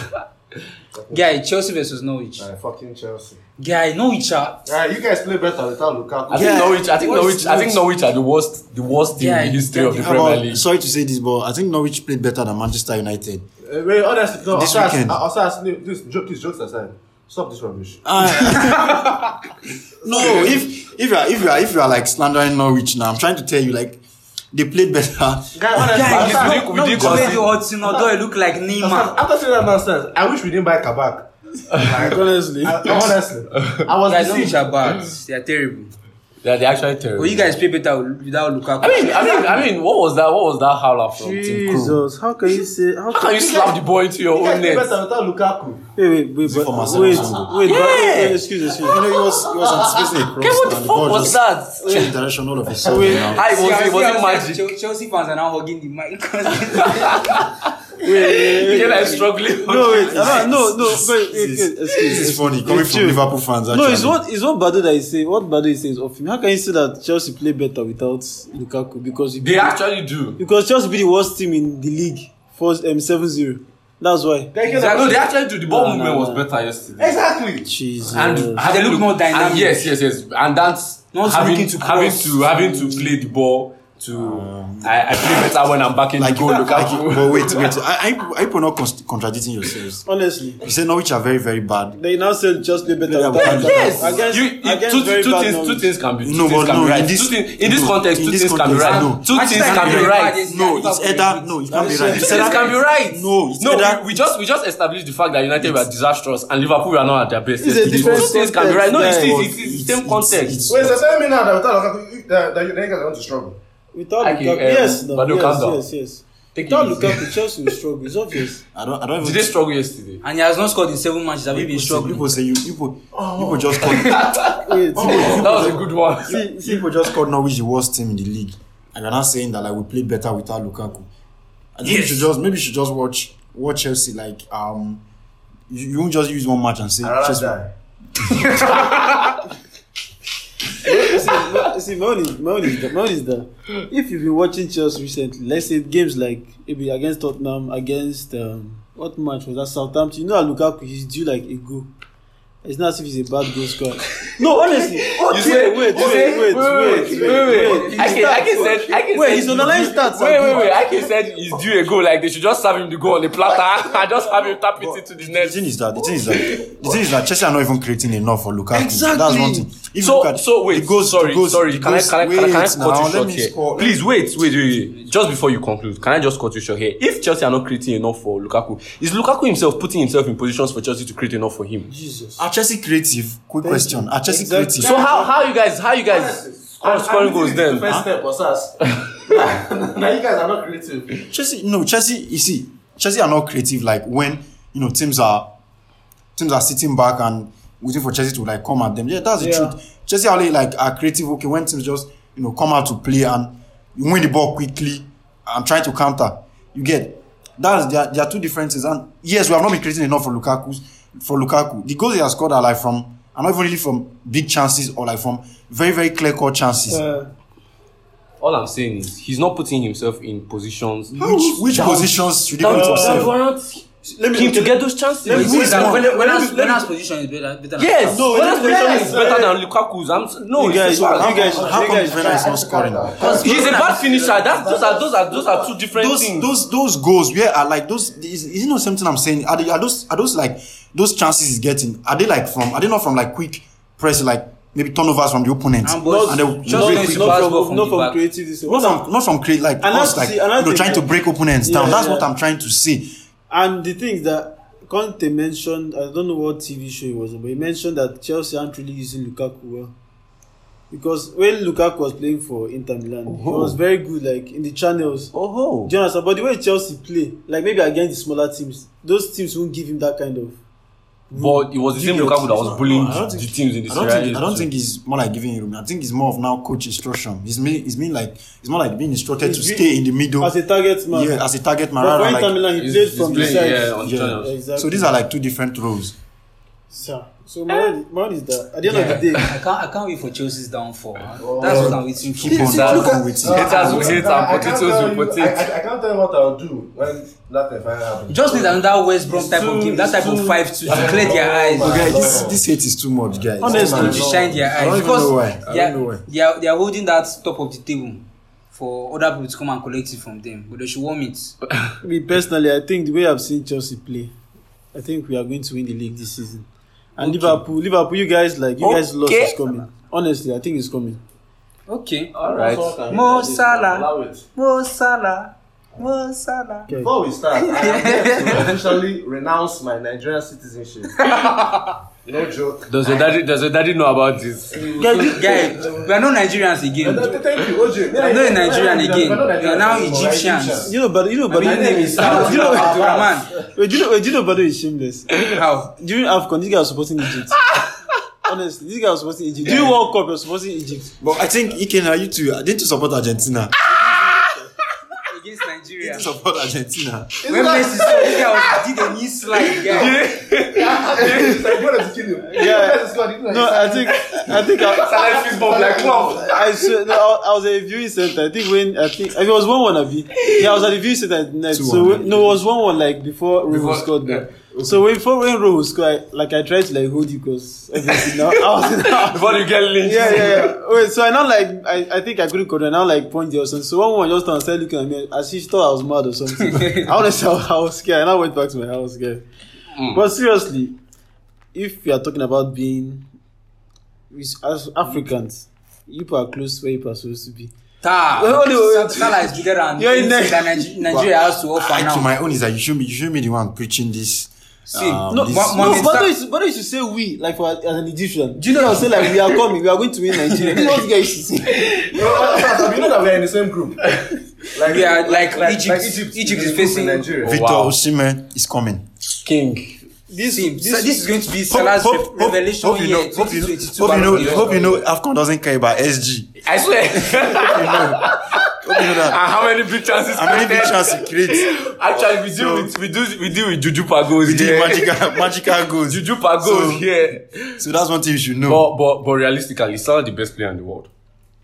Speaker 1: Guy, Chelsea versus Norwich.
Speaker 5: Uh, fucking Chelsea.
Speaker 1: Guy, Norwich are
Speaker 5: Yeah, you guys play better without Lukaku.
Speaker 2: I think
Speaker 3: Yeah.
Speaker 2: Norwich. I think
Speaker 1: What's-
Speaker 2: Norwich. I think Norwich are the worst, the worst team
Speaker 1: Yeah,
Speaker 2: in the history of the Premier
Speaker 4: about-
Speaker 2: League.
Speaker 4: sorry to say this but i think norwich played better than manchester united
Speaker 5: Uh, wait, honestly, no.
Speaker 4: This
Speaker 5: also,
Speaker 4: weekend.
Speaker 5: As, also, as, no, this, joke, please, jokes aside. Stop this rubbish.
Speaker 4: no if if you are if you are if you are like slandering norwich now i'm trying to tell you like they played better
Speaker 5: Guy, honestly,
Speaker 1: Guy,
Speaker 2: least
Speaker 5: after,
Speaker 2: we did- we
Speaker 1: no,
Speaker 2: did
Speaker 1: no,
Speaker 2: concede.
Speaker 1: the Hudson Odoi look like Neymar.
Speaker 5: after saying that nonsense, I wish we didn't buy Kabak. Like,
Speaker 3: Honestly.
Speaker 5: I, honestly, I was
Speaker 1: Guys,
Speaker 5: deceived.
Speaker 1: are bad. They are terrible.
Speaker 2: They're, they're actually terrible.
Speaker 1: But you guys play better without Lukaku.
Speaker 2: I mean, I mean, I mean, what was that? What was that howler from Tim Krul?
Speaker 3: Jesus, how can you say? How
Speaker 2: How can you slap the ball into your
Speaker 5: You guys
Speaker 2: own
Speaker 5: play
Speaker 2: net?
Speaker 5: better without Lukaku.
Speaker 3: Wait, wait, wait,
Speaker 4: Is it for
Speaker 3: but,
Speaker 4: Marcelo
Speaker 3: wait,
Speaker 4: Songo?
Speaker 3: wait, but,
Speaker 2: Yeah.
Speaker 3: wait, excuse, excuse.
Speaker 4: you know he was he was anticipating a cross
Speaker 2: Okay, what the
Speaker 4: and
Speaker 2: fuck
Speaker 4: ball
Speaker 2: was
Speaker 4: just
Speaker 2: that?
Speaker 4: changed direction all of a sudden
Speaker 3: Wait.
Speaker 4: now.
Speaker 2: Hi, was
Speaker 1: See, I
Speaker 2: it
Speaker 1: see
Speaker 2: was
Speaker 1: how
Speaker 2: it magic?
Speaker 1: Chel- Chelsea fans are now hugging the mic.
Speaker 2: You're like struggling.
Speaker 3: No, wait, I no, no, wait, wait, wait, excuse.
Speaker 4: This is funny coming
Speaker 3: Wait,
Speaker 4: from
Speaker 3: chill.
Speaker 4: Liverpool fans. Actually.
Speaker 3: No, it's what it's what Bado that is saying. What Badu is saying is off him. How can you say that Chelsea play better without Lukaku? Because you
Speaker 2: They actually do.
Speaker 3: because Chelsea be the worst team in the league for um 7-0. That's why.
Speaker 5: They can
Speaker 2: No, they actually do. The ball
Speaker 3: No, no,
Speaker 2: movement was better yesterday.
Speaker 5: exactly.
Speaker 3: Jesus.
Speaker 2: And
Speaker 1: they look more dynamic.
Speaker 2: And yes, yes, yes. And that's
Speaker 1: Not
Speaker 2: having
Speaker 1: to
Speaker 2: having to having to play the ball. To um, I, I play better when I'm back in
Speaker 4: Like,
Speaker 2: the goal.
Speaker 4: like,
Speaker 2: Lukaku.
Speaker 4: but wait, wait. I, I, I not cons- contradicting yourselves.
Speaker 3: Honestly,
Speaker 4: You say Norwich are very, very bad.
Speaker 3: they now say just play better.
Speaker 4: Yeah,
Speaker 3: without
Speaker 4: but-
Speaker 3: Against,
Speaker 2: Yes, you, you,
Speaker 3: against
Speaker 2: two,
Speaker 3: very
Speaker 2: two
Speaker 3: bad
Speaker 2: things. Two things can be. Two
Speaker 4: No,
Speaker 2: things
Speaker 4: but
Speaker 2: can
Speaker 4: no,
Speaker 2: be right.
Speaker 4: in this-
Speaker 2: two things, in this
Speaker 4: no,
Speaker 2: context,
Speaker 4: in
Speaker 2: two
Speaker 4: this
Speaker 2: things can be right.
Speaker 4: no.
Speaker 2: Two
Speaker 1: Manchester
Speaker 2: things can be right.
Speaker 4: No, it's either no, it can't be right.
Speaker 2: Two things can be right.
Speaker 4: No,
Speaker 2: no. We, we just we just established the fact that United were disastrous and Liverpool were not at their best.
Speaker 3: It's a
Speaker 2: yesterday.
Speaker 3: different
Speaker 2: Two things can be right. No, it's,
Speaker 3: context,
Speaker 2: it's,
Speaker 3: guys.
Speaker 2: it's, it's the same context.
Speaker 5: Wait, so tell me now that without Lukaku, that, that you niggas are going to struggle.
Speaker 3: Without
Speaker 2: Okay,
Speaker 3: Lukaku,
Speaker 2: um,
Speaker 3: yes, no,
Speaker 2: no,
Speaker 3: yes,
Speaker 2: calm down.
Speaker 3: yes, yes.
Speaker 2: Take it
Speaker 3: Without. Lukaku, Chelsea will struggle. It's obvious.
Speaker 4: I don't, I don't
Speaker 2: Did
Speaker 4: even.
Speaker 2: they struggle yesterday?
Speaker 1: And he has not scored in seven matches. Have you been
Speaker 4: People say,
Speaker 1: struggling?
Speaker 4: people say you, people, people just call,
Speaker 3: Wait,
Speaker 2: That was a good one.
Speaker 3: see, see,
Speaker 4: people just called Norwich the worst team in the league, and you're not saying that like we play better without Lukaku. I think you
Speaker 1: Yes.
Speaker 4: should just maybe you should just watch watch Chelsea like um. You, you won't just use one match and say Chelsea.
Speaker 3: see, my- own is, my is that, if you've been watching Chelsea recently, let's say games like maybe against Tottenham, against um, what match was that Southampton? You know, Lukaku he's due like a goal. It's not as if he's a bad goal scorer. No, honestly. Okay,
Speaker 2: say-
Speaker 3: wait, wait,
Speaker 2: you say-
Speaker 3: wait, wait, wait, wait, wait.
Speaker 2: I can, I can said, I can
Speaker 3: Wait,
Speaker 2: said
Speaker 3: his underlying stats
Speaker 2: Wait, wait, wait. I can said he's due a goal. Like they should just serve him the goal on the platter and just have him tap it into the net.
Speaker 4: The thing is that the thing is that the thing is that Chelsea are not even creating enough for Lukaku.
Speaker 3: Exactly.
Speaker 4: That's one thing. If
Speaker 2: So,
Speaker 4: at
Speaker 2: so wait.
Speaker 4: goals,
Speaker 2: sorry,
Speaker 4: goals,
Speaker 2: sorry. Can I,
Speaker 4: goals-
Speaker 2: can I, can I, can I cut you short here?
Speaker 4: score.
Speaker 2: Please wait, wait, wait, wait. Just before you conclude, can I just cut you short here? If Chelsea are not creating enough for Lukaku, is Lukaku himself putting himself in positions for Chelsea to create enough for him?
Speaker 3: Jesus.
Speaker 4: Chelsea creative? Quick question. Are Chelsea
Speaker 3: Exactly.
Speaker 4: creative?
Speaker 2: So how how you guys how you guys score scoring goals then?
Speaker 5: The first
Speaker 2: Huh?
Speaker 5: step was us. now you guys are not creative.
Speaker 4: Chelsea, no, Chelsea. You see, Chelsea are not creative. Like when you know teams are teams are sitting back and waiting for Chelsea to like come at them. Yeah, that's the
Speaker 3: Yeah.
Speaker 4: truth. Chelsea are only like are creative. Okay, when teams just you know come out to play and you win the ball quickly and trying to counter, you get that's there. There are two differences. And yes, we have not been creating enough for Lukaku. For Lukaku, the goals he has scored are like from I'm not even really from big chances or like from very very clear cut chances.
Speaker 3: Uh,
Speaker 2: All I'm saying is he's not putting himself in positions.
Speaker 4: which which
Speaker 2: that-
Speaker 4: positions should he put
Speaker 2: would- that
Speaker 4: himself?
Speaker 2: warrant
Speaker 3: let me
Speaker 2: him to get those chances.
Speaker 3: Let me-
Speaker 1: Who is that?
Speaker 3: Let me-
Speaker 1: When- when
Speaker 3: let me-
Speaker 1: when
Speaker 3: me-
Speaker 1: position is better. better than-
Speaker 2: Yes,
Speaker 3: No,
Speaker 2: no,
Speaker 3: let
Speaker 2: position is better than Lukaku's. I'm no,
Speaker 3: You guys-
Speaker 2: a
Speaker 3: you guys-
Speaker 4: How
Speaker 3: you
Speaker 4: come
Speaker 3: guys-
Speaker 4: is not scoring?
Speaker 2: He's a bad finisher. That's those are those are those are two different
Speaker 4: those
Speaker 2: things.
Speaker 4: those those goals where are like those is, is it not something I'm saying are, they, are those are those like those chances he's getting are they like from are they not from like quick press like maybe turnovers from the opponent
Speaker 1: And but
Speaker 4: and they
Speaker 1: just
Speaker 4: break quick-
Speaker 1: to pass ball
Speaker 3: not
Speaker 1: from
Speaker 3: from, not from
Speaker 1: back.
Speaker 3: creativity.
Speaker 4: not from not from create like
Speaker 3: And
Speaker 4: us like
Speaker 3: see,
Speaker 4: you know trying to break opponents down that's
Speaker 3: yeah.
Speaker 4: what I'm trying to say
Speaker 3: And the thing is that Conte mentioned, I don't know what TV show it was, but he mentioned that Chelsea aren't really using Lukaku well. Because when Lukaku was playing for Inter Milan, he was very good, like in the channels.
Speaker 2: Oh,
Speaker 3: Do you understand? But the way Chelsea play, like maybe against the smaller teams, those teams won't give him that kind of.
Speaker 2: But it was the same
Speaker 3: Give
Speaker 2: Lukaku that was
Speaker 4: No,
Speaker 2: bullying
Speaker 4: I don't
Speaker 2: the, the
Speaker 4: think-
Speaker 2: teams in the
Speaker 4: I don't think
Speaker 2: A
Speaker 4: I don't think it's more like giving room I think it's more of now coach instruction it's me it's mean like it's more like being instructed
Speaker 3: He's
Speaker 4: to
Speaker 3: be-
Speaker 4: stay in the middle
Speaker 3: As a target man.
Speaker 4: yeah as a target man
Speaker 3: but for Inter
Speaker 4: like
Speaker 3: Milan, he played from the side.
Speaker 2: yeah,
Speaker 4: Yeah.
Speaker 3: Exactly.
Speaker 4: so these are like two different roles
Speaker 3: So, so my own, my is that at the end of the day,
Speaker 1: I can't, I can't wait for Chelsea's downfall. man. That's what I'm waiting for.
Speaker 4: keep on
Speaker 2: That's-
Speaker 4: keep on waiting
Speaker 2: Haters will hate
Speaker 5: I- I
Speaker 2: and
Speaker 5: can't
Speaker 2: potatoes
Speaker 5: tell
Speaker 2: will
Speaker 5: you-
Speaker 2: potato.
Speaker 5: I, I, I can't tell you what I'll do when that thing finally happens.
Speaker 1: Just need another West Brom type of
Speaker 5: too-
Speaker 1: game, that type of
Speaker 5: too-
Speaker 1: five to, to clear their oh eyes.
Speaker 4: Okay, this this hate is too much, guys.
Speaker 3: Honestly.
Speaker 1: to shine their
Speaker 4: I
Speaker 1: eyes
Speaker 4: don't even
Speaker 1: because
Speaker 4: know why. I
Speaker 1: they are,
Speaker 4: don't know why.
Speaker 1: they are they are holding that top of the table for other people to come and collect it from them, but they should warm it.
Speaker 3: me personally, I think the way I've seen Chelsea play, I think we are going to win the league this season. And Liverpool, Liverpool, you guys like you guys lost
Speaker 2: Okay.
Speaker 3: is coming. Honestly, I think it's coming.
Speaker 1: Okay.
Speaker 2: All right.
Speaker 1: Mo Salah. Mo Salah. Mo Salah.
Speaker 3: Okay.
Speaker 5: Before we start, I am here to officially renounce my Nigerian citizenship. no joke.
Speaker 2: Does your daddy does your daddy know about this?
Speaker 1: Guy, we are not Nigerians again.
Speaker 5: Thank you, OJ.
Speaker 1: We are not a Nigerian again. We are now Egyptians.
Speaker 3: You know, but you know, but
Speaker 1: My name is
Speaker 3: you know,
Speaker 1: Abdulrahman.
Speaker 3: wait, do you know, wait, do you know, Bado is shameless.
Speaker 1: How?
Speaker 3: During AFCON, this guy was supporting Egypt. Honestly, this guy was supporting Egypt. During World Cup, he was supporting Egypt.
Speaker 4: But I think Iken, you too. Didn't you support Argentina?
Speaker 1: Against Nigeria.
Speaker 4: Didn't you support Argentina?
Speaker 1: When Messi scored, this guy was did a knee slide, guy.
Speaker 5: It's like, you wanted to.
Speaker 3: Yeah.
Speaker 5: Messi scored, he didn't
Speaker 3: No, I
Speaker 5: that.
Speaker 3: think I think I,
Speaker 2: Salah fist bump like club.
Speaker 3: I, swear, no, I, I was at a viewing center. I think when I think it was one one of you. Yeah, I was at the viewing center at night. So when, no, it was one one like before Rojo
Speaker 2: Before-
Speaker 3: scored.
Speaker 2: yeah.
Speaker 3: Yeah. So when before when Rojo scored, I, like I tried to like hold you because obviously now I was
Speaker 2: Before you get lynched.
Speaker 3: yeah, yeah, yeah. Wait, so I now like I, I think I couldn't control. I now like point or something. So one woman just turned and started looking at me as if she thought I was mad or something. I honestly I was scared. And I went back to my house scared. Mm. But seriously, if you are talking about being with- as Africans, you are close to where you are supposed to be.
Speaker 1: Ta. Is bigger than
Speaker 3: in
Speaker 1: Nigeria has to offer
Speaker 4: I, to
Speaker 1: now.
Speaker 4: my own is that you should be you should be the one preaching this.
Speaker 1: See,
Speaker 4: um,
Speaker 3: No,
Speaker 4: this-
Speaker 1: Mo-
Speaker 3: no, but they used, but they used to say we like for as an Egyptian. Do you know what I'm saying? Like we are coming, we are going to win Nigeria. This is what you guys used to say.
Speaker 5: You know, you know that we are in the same group. Like
Speaker 1: We are like Egypt.
Speaker 5: Like Egypt,
Speaker 1: Egypt is facing-
Speaker 5: in Nigeria.
Speaker 2: Oh,
Speaker 4: Victor
Speaker 2: wow.
Speaker 4: Osimhen is coming.
Speaker 2: King.
Speaker 3: This,
Speaker 1: See,
Speaker 3: this,
Speaker 1: this, this is going to be
Speaker 4: Hope,
Speaker 1: Salah's
Speaker 4: hope,
Speaker 1: re-
Speaker 4: hope,
Speaker 1: revelation
Speaker 4: hope you
Speaker 1: year.
Speaker 4: know, hope you know,
Speaker 1: 2022
Speaker 4: hope you know, hope you know, Afcon doesn't care about SG.
Speaker 2: I swear.
Speaker 4: Hope you know that.
Speaker 2: and how many big chances?
Speaker 4: How many big
Speaker 2: created?
Speaker 4: chances he creates?
Speaker 2: Actually, we deal with we do we deal with Juju Pagos
Speaker 4: We did
Speaker 2: here.
Speaker 4: magical, magical goals.
Speaker 2: Juju Pagos
Speaker 4: So-
Speaker 2: here.
Speaker 4: So that's one thing you should know.
Speaker 2: But but but realistically, he's still the best player in the world.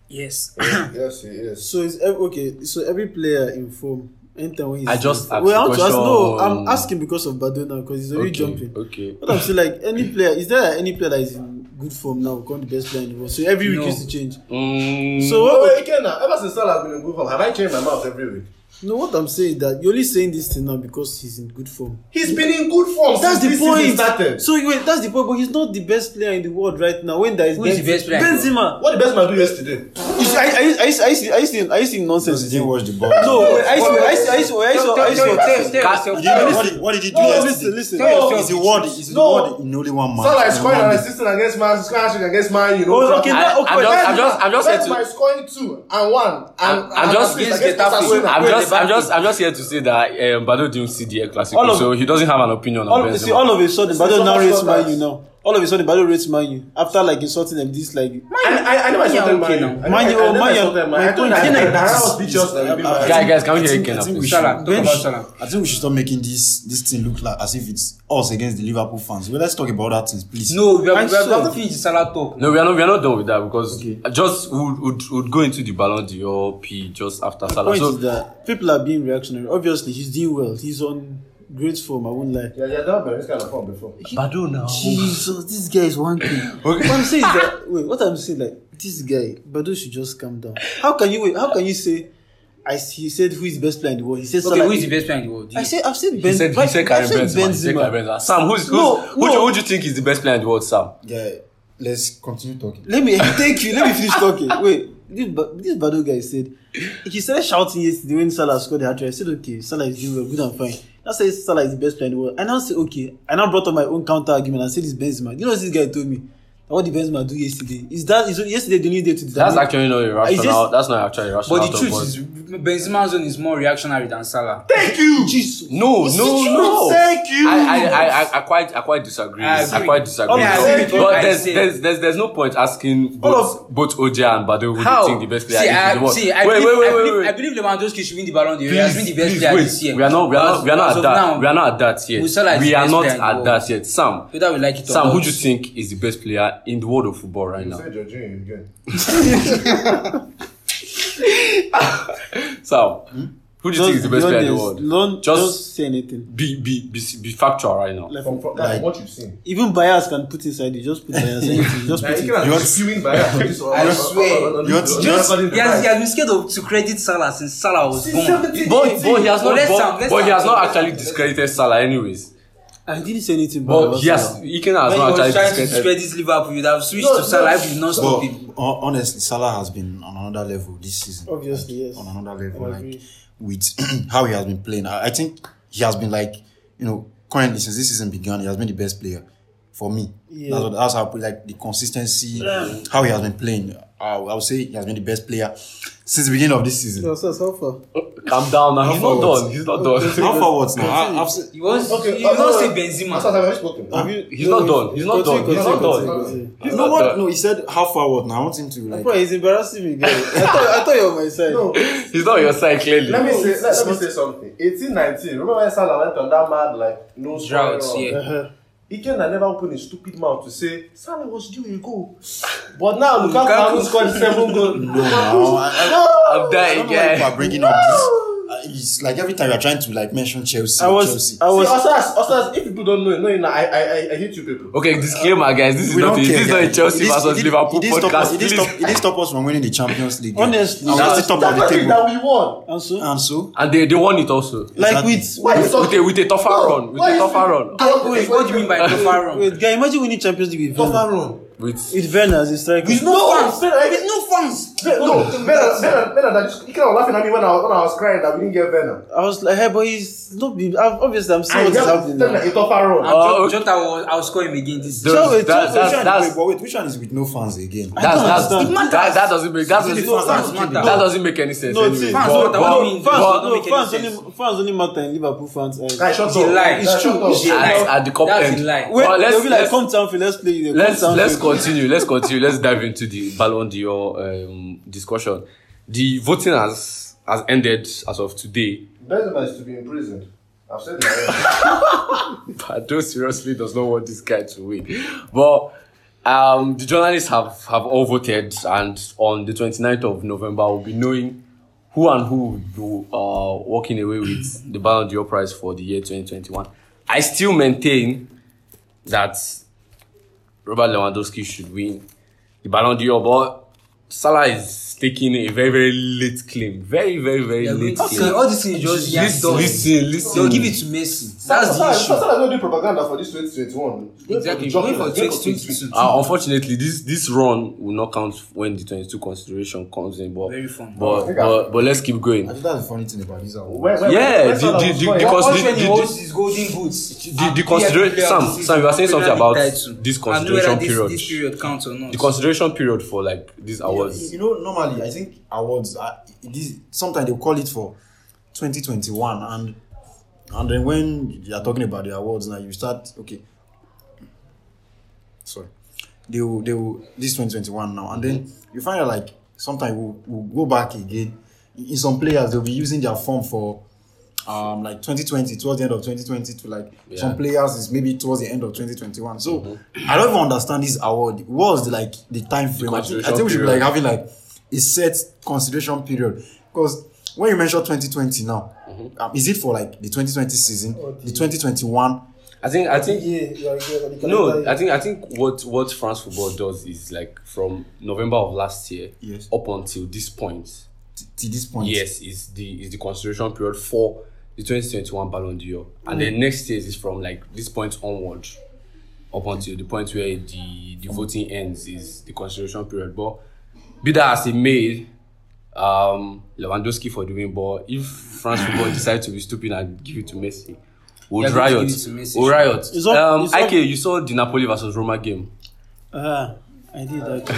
Speaker 1: Yes.
Speaker 5: Yes, it is.
Speaker 3: So it's okay. So every player in form. Anytime when he's
Speaker 2: I just asked
Speaker 3: Wait, I want to ask. No, I'm asking because of Badona because he's already
Speaker 2: Okay.
Speaker 3: jumping.
Speaker 2: Okay.
Speaker 3: But I'm saying like any player. Is there any player that is in good form now? Become the best player in the world. So every week
Speaker 1: No.
Speaker 3: used to change.
Speaker 2: Mm,
Speaker 3: So
Speaker 5: Oh,
Speaker 3: what?
Speaker 5: wait, again now. Ever since Salah has been in good form, have I changed my mouth every week?
Speaker 3: No, what I'm saying is that you're only saying this thing now because he's in good form.
Speaker 5: He's been in good form
Speaker 3: That's
Speaker 5: since
Speaker 3: the
Speaker 5: this season
Speaker 3: point.
Speaker 5: started.
Speaker 3: So wait, that's the point. But he's not the best player in the world right now. When there is
Speaker 1: Who is the best player
Speaker 3: Benzema.
Speaker 5: What the best man do yesterday?
Speaker 3: You see, I, I, I, I, I, see, I, see, I see nonsense.
Speaker 4: Because he didn't watch the ball.
Speaker 3: No, I see, I see, I see, I see, I see, I see.
Speaker 1: Tell
Speaker 4: He didn't, what, did, what did he do
Speaker 3: No,
Speaker 4: yesterday?
Speaker 3: listen, listen.
Speaker 1: Tell yourself
Speaker 4: He's the word. He's the
Speaker 5: No.
Speaker 4: word in only one man.
Speaker 5: Salah is
Speaker 4: In
Speaker 5: scoring
Speaker 4: one
Speaker 5: and
Speaker 4: day.
Speaker 5: assisting against Man, scoring and assisting against Man. You know.
Speaker 3: Oh, okay,
Speaker 2: I-
Speaker 3: now, okay,
Speaker 2: I'm just- I'm just- I'm just here
Speaker 5: Benzema
Speaker 2: to-
Speaker 5: is scoring two and one. And,
Speaker 2: I'm- I'm just-
Speaker 5: against
Speaker 1: against Getafe.
Speaker 5: Osasuna.
Speaker 2: I'm
Speaker 1: Wait,
Speaker 2: just,
Speaker 1: the
Speaker 2: I'm just. I'm just here to say that um, Bado didn't see the El Clasico,
Speaker 3: of-
Speaker 2: so he doesn't have an opinion on
Speaker 3: all,
Speaker 2: Benzema.
Speaker 3: see, all of a sudden,
Speaker 5: So-
Speaker 3: Bado
Speaker 5: so
Speaker 3: now
Speaker 5: much
Speaker 3: rates
Speaker 5: for
Speaker 3: Man
Speaker 5: that.
Speaker 3: U now. All of a sudden, Bado rates Man U after like insulting them. This like
Speaker 5: I, I, I never insulted
Speaker 1: okay
Speaker 5: Man.
Speaker 1: now.
Speaker 5: U. I
Speaker 3: Man U,
Speaker 5: I never
Speaker 3: Man U,
Speaker 5: insulted Man.
Speaker 3: my
Speaker 5: I told
Speaker 3: point
Speaker 5: you,
Speaker 3: is-
Speaker 5: I Dara was speechless that we beat Man.
Speaker 2: Guy, guys, can we hear
Speaker 4: think-
Speaker 2: Ken
Speaker 4: I think we
Speaker 2: please?
Speaker 4: should-
Speaker 1: Salah, talk
Speaker 3: Bench-
Speaker 1: about Salah.
Speaker 4: I think we should stop making this this thing look like as if it's us against the Liverpool fans. Well, let's talk about that things, please.
Speaker 1: No, we have,
Speaker 3: I
Speaker 1: we have
Speaker 3: saw-
Speaker 1: to finish the Salah talk.
Speaker 2: No, we are not. We are not done with that because
Speaker 3: Okay.
Speaker 2: just would would would go into the Ballon d'Or P just after Salah.
Speaker 3: point
Speaker 2: So
Speaker 3: is that people are being reactionary. Obviously, he's doing well. He's on great form. I won't lie.
Speaker 5: Yeah, yeah, been in this kind of form before.
Speaker 2: Bado now.
Speaker 3: Jesus, this guy is one thing. What I'm saying is that wait, what I'm saying like this guy, Badu should just calm down. How can you wait? How can you say? I he said who is the best player in the world? He said
Speaker 1: Okay,
Speaker 3: Salah.
Speaker 1: who is the best player in the world? Do
Speaker 3: I said I've said
Speaker 2: He
Speaker 3: Ben.
Speaker 2: said he said Benzema. He said Karim Benzema. Sam, who's who's
Speaker 3: No,
Speaker 2: who, do,
Speaker 3: no.
Speaker 2: who do you think is the best player in the world, Sam?
Speaker 4: Yeah, let's continue talking.
Speaker 3: Let me thank you. Let me finish talking. Wait, this this Badu guy said he started shouting yesterday when Salah scored the hat trick. I said okay, Salah is doing well, good and fine. I said Salah is the best player in the world. I now say okay. I now brought up my own counter argument and said it's Benzema. You know what this guy told me? What did Benzema do yesterday? Is that is yesterday the only day to
Speaker 2: That's
Speaker 3: determine-
Speaker 2: actually not irrational.
Speaker 3: just-
Speaker 2: That's not actually irrational.
Speaker 1: But the
Speaker 2: at all,
Speaker 1: truth is, Benzema's zone is more reactionary than Salah.
Speaker 2: Thank you. No, no, no.
Speaker 5: Thank you.
Speaker 2: I, I, I, I, I quite, I quite disagree.
Speaker 1: I
Speaker 2: I, quite disagree.
Speaker 1: Yeah, I agree
Speaker 2: but
Speaker 1: I
Speaker 2: there's, there's, there's, there's no point asking both, both Oja and Bado who
Speaker 1: How?
Speaker 2: do you think the best player
Speaker 1: see,
Speaker 2: is in the world.
Speaker 1: see, I
Speaker 2: wait,
Speaker 1: believe,
Speaker 2: wait, wait,
Speaker 1: I,
Speaker 2: wait,
Speaker 1: believe,
Speaker 2: wait.
Speaker 1: I believe Lewandowski should win the Ballon d'Or. He has been the best
Speaker 2: please
Speaker 1: player
Speaker 2: wait.
Speaker 1: this year.
Speaker 2: We are not, we are not, we are not at that.
Speaker 1: now,
Speaker 2: we are not at that yet. We are not
Speaker 1: player in the
Speaker 2: at that yet. Sam,
Speaker 1: Whether we like it or
Speaker 2: Sam, who do you think is the best player in the world of football right
Speaker 5: You
Speaker 2: now?
Speaker 5: said Jorginho again.
Speaker 2: Sam, who do you think is the best player in the world?
Speaker 3: Don't
Speaker 2: Just-
Speaker 3: just say anything.
Speaker 2: Be, be, be, be factual right now.
Speaker 3: Like,
Speaker 5: From, from,
Speaker 4: Like-
Speaker 5: from what you've seen.
Speaker 3: even bias can put inside you. Just put bias. anything. Just
Speaker 5: Now,
Speaker 3: put
Speaker 5: you
Speaker 3: it.
Speaker 5: can
Speaker 4: You
Speaker 5: have
Speaker 4: want-
Speaker 5: spewing bias on this. on-
Speaker 1: I
Speaker 5: on- on-
Speaker 1: swear.
Speaker 5: on- on-
Speaker 4: You want-
Speaker 5: on-
Speaker 4: you
Speaker 1: He has, he has been scared of, to credit Salah since Salah was born.
Speaker 2: But, but he has not, but, but he has not actually discredited Salah anyways.
Speaker 3: I didn't say anything. bad
Speaker 2: But
Speaker 3: about
Speaker 2: he has,
Speaker 3: Salah.
Speaker 2: Iken has
Speaker 1: When he
Speaker 2: not
Speaker 1: was
Speaker 2: actually
Speaker 1: trying to
Speaker 2: discredited.
Speaker 1: discredit Liverpool, you'd have switched
Speaker 5: No,
Speaker 1: to Salah
Speaker 5: no.
Speaker 1: if you not stop
Speaker 4: But
Speaker 1: him.
Speaker 4: honestly, Salah has been on another level this season.
Speaker 3: Obviously, yes.
Speaker 4: On another level, like with how he has been playing. I, I think he has been like, you know, currently since this season began, he has been the best player for me.
Speaker 3: Yeah.
Speaker 4: That's what that's how I like the consistency, how he has been playing. I, I would say he has been the best player since the beginning of this season.
Speaker 3: So, so, so far.
Speaker 2: Calm down now. He's not
Speaker 4: forwards.
Speaker 2: done. He's not done.
Speaker 4: How forwards now? I, I've said,
Speaker 1: You want,
Speaker 5: Okay,
Speaker 1: you
Speaker 5: uh,
Speaker 1: don't
Speaker 5: no,
Speaker 1: say. Benzema.
Speaker 5: That's what I've spoken.
Speaker 3: Have you-
Speaker 2: He's not done. He's not done. He's not done. He's
Speaker 4: no,
Speaker 2: not
Speaker 4: what?
Speaker 2: done.
Speaker 4: No, he said how forward now. I want him to like.
Speaker 3: Bro, he's embarrassing me, guy. I thought, I thought you were my side.
Speaker 5: No,
Speaker 2: He's not your side clearly.
Speaker 5: let me say, let, let me say something. 18, 19. Remember when Salah went on that mad like no
Speaker 1: Drought,
Speaker 5: scoring
Speaker 1: yeah.
Speaker 3: Uh-huh.
Speaker 5: Ikenna never opened his stupid mouth to say Salah was due a goal. But now Lukaku hasn't scored seven goals.
Speaker 4: No, no, I,
Speaker 2: I'm dying, yeah.
Speaker 4: bringing up this. It's like every time you're trying to like mention Chelsea.
Speaker 3: I was
Speaker 4: Chelsea.
Speaker 3: I
Speaker 5: See,
Speaker 3: was
Speaker 5: Osas, Osas, if people don't know, no, no, I, I, I, I hate you people.
Speaker 2: Okay, disclaimer, guys. This is
Speaker 4: We
Speaker 2: not a, this is not a. Chelsea
Speaker 4: It is-
Speaker 2: versus
Speaker 4: it
Speaker 2: Liverpool
Speaker 4: it stop us-
Speaker 2: podcast.
Speaker 4: It did stop, it did stop us from winning the Champions League.
Speaker 3: Honestly,
Speaker 4: and we're
Speaker 3: that's-
Speaker 4: still top of the
Speaker 5: That's the thing that
Speaker 4: table.
Speaker 5: we won.
Speaker 3: and so
Speaker 4: And so,
Speaker 2: And they, they won it also.
Speaker 3: like
Speaker 4: Exactly.
Speaker 3: with
Speaker 5: Why you
Speaker 2: With
Speaker 5: talking?
Speaker 2: a, with a tougher run. With a
Speaker 5: you-
Speaker 2: tougher run.
Speaker 1: Wait, what do you mean by the far run?
Speaker 3: wait, guy, imagine winning Champions League with.
Speaker 5: Tougher run.
Speaker 2: With
Speaker 3: With Werner as a striker.
Speaker 5: With no fans. Better,
Speaker 1: With no fans.
Speaker 5: better, no, better, better, better than this. You was laughing at me when I, was- when I was crying that we didn't get Werner.
Speaker 3: I was like, hey, but he's not been. I've- Obviously, I'm seeing
Speaker 5: And
Speaker 3: what is
Speaker 5: just
Speaker 3: happening
Speaker 5: tell me
Speaker 3: now.
Speaker 5: a tougher run.
Speaker 1: And
Speaker 2: Oh,
Speaker 1: Jota, Jota will, I'll score him again this season.
Speaker 3: So it's
Speaker 2: that-
Speaker 3: just-
Speaker 2: that's-
Speaker 4: which
Speaker 2: that's-
Speaker 4: wait, but wait, which one is with no fans again?
Speaker 2: That's, that's,
Speaker 3: understand.
Speaker 2: that, that doesn't make that
Speaker 4: Is it
Speaker 2: doesn't,
Speaker 4: the fans
Speaker 1: Fans
Speaker 4: that
Speaker 1: matter.
Speaker 2: that doesn't make any sense.
Speaker 3: No,
Speaker 2: anyway.
Speaker 3: see,
Speaker 1: Fans
Speaker 2: But-
Speaker 1: matter. What do you
Speaker 2: but-
Speaker 1: mean?
Speaker 3: Fans,
Speaker 1: But-
Speaker 3: no,
Speaker 1: make any
Speaker 3: fans
Speaker 1: sense.
Speaker 3: only fans only matter in Liverpool fans. eyes.
Speaker 5: Guys, shut
Speaker 1: It's a
Speaker 5: up.
Speaker 1: lie.
Speaker 5: Guys,
Speaker 3: It's
Speaker 5: shut
Speaker 3: true.
Speaker 5: up.
Speaker 3: It's true.
Speaker 2: at, at the cup
Speaker 1: That's
Speaker 2: end.
Speaker 1: a lie.
Speaker 3: Wait,
Speaker 2: But let's,
Speaker 3: they'll be like,
Speaker 2: let's,
Speaker 3: come down, let's play. Come
Speaker 2: let's
Speaker 3: down,
Speaker 2: let's
Speaker 3: Phil."
Speaker 2: Continue. Let's continue. Let's dive into the Ballon d'Or um, discussion. The voting has has ended as of today.
Speaker 5: Benzema is to be imprisoned. I've said already.
Speaker 2: Pado seriously does not want this guy to win. But um, the journalists have, have all voted, and on the 29th of November, we'll be knowing who and who will be uh, walking away with the Ballon d'Or prize for the year 2021. I still maintain that Robert Lewandowski should win the Ballon d'Or, but Salah is taking a very, very late claim. Very, very, very
Speaker 1: They're
Speaker 2: late
Speaker 1: to
Speaker 2: claim.
Speaker 1: say all these things just yeah,
Speaker 2: Listen,
Speaker 1: done.
Speaker 2: listen, listen.
Speaker 1: They'll give it to Messi. That's the
Speaker 5: Salah-
Speaker 1: issue.
Speaker 5: Salah don't do propaganda for this 2021.
Speaker 1: Exactly. Going for 2022.
Speaker 2: Uh, unfortunately, this this run will not count when the 22 consideration comes in. But
Speaker 1: Very fun.
Speaker 2: but, but, but let's keep going.
Speaker 4: I think that's the funny thing about this award.
Speaker 5: When- when-
Speaker 2: Yeah,
Speaker 5: when
Speaker 2: the-
Speaker 5: Salah
Speaker 2: the-
Speaker 5: was
Speaker 2: the-
Speaker 5: scoring-
Speaker 2: the
Speaker 5: What-
Speaker 2: cons-
Speaker 5: what-
Speaker 1: Watch when he
Speaker 2: the-
Speaker 1: holds his golden boots.
Speaker 2: The, the consideration, Sam, Sam, you were saying something about this
Speaker 1: I don't know
Speaker 2: consideration
Speaker 1: whether
Speaker 2: period.
Speaker 1: This, this period counts or not.
Speaker 2: The consideration period for like these awards.
Speaker 4: You know, normally I think awards. This sometimes they call it for 2021, and and then when you are talking about the awards now, you start okay. Sorry, they will they will this 2021 now, and then mm-hmm. you find out like sometimes we'll, we'll go back again. In some players, they'll be using their form for um like 2020 towards the end of 2020 to like some players is maybe towards the end of 2021 so i don't even understand this award. What was the like the time frame? I think, I think we should be like having like a set consideration period. Because when you mention 2020 now um, is it for like the 2020 season the 2021
Speaker 2: I think I think
Speaker 3: Yeah, yeah, yeah,
Speaker 2: no, I think I think what what France football does is like from November of last year
Speaker 4: Yes.
Speaker 2: up until this point.
Speaker 4: t- to this point?
Speaker 2: Yes, is the is the consideration period for the 2021 Ballon d'Or, and then next year is from like this point onward, up until the point where the the voting ends is the consideration period. But be that as it may, um, Lewandowski for the win. But if France football decide to be stupid and give it to Messi,
Speaker 1: going to
Speaker 2: riot.
Speaker 1: give to Messi.
Speaker 2: We'll riot.
Speaker 3: It's up-
Speaker 2: um,
Speaker 3: it's up-
Speaker 2: Ike, you saw the Napoli versus Roma game.
Speaker 3: Ah, I did that.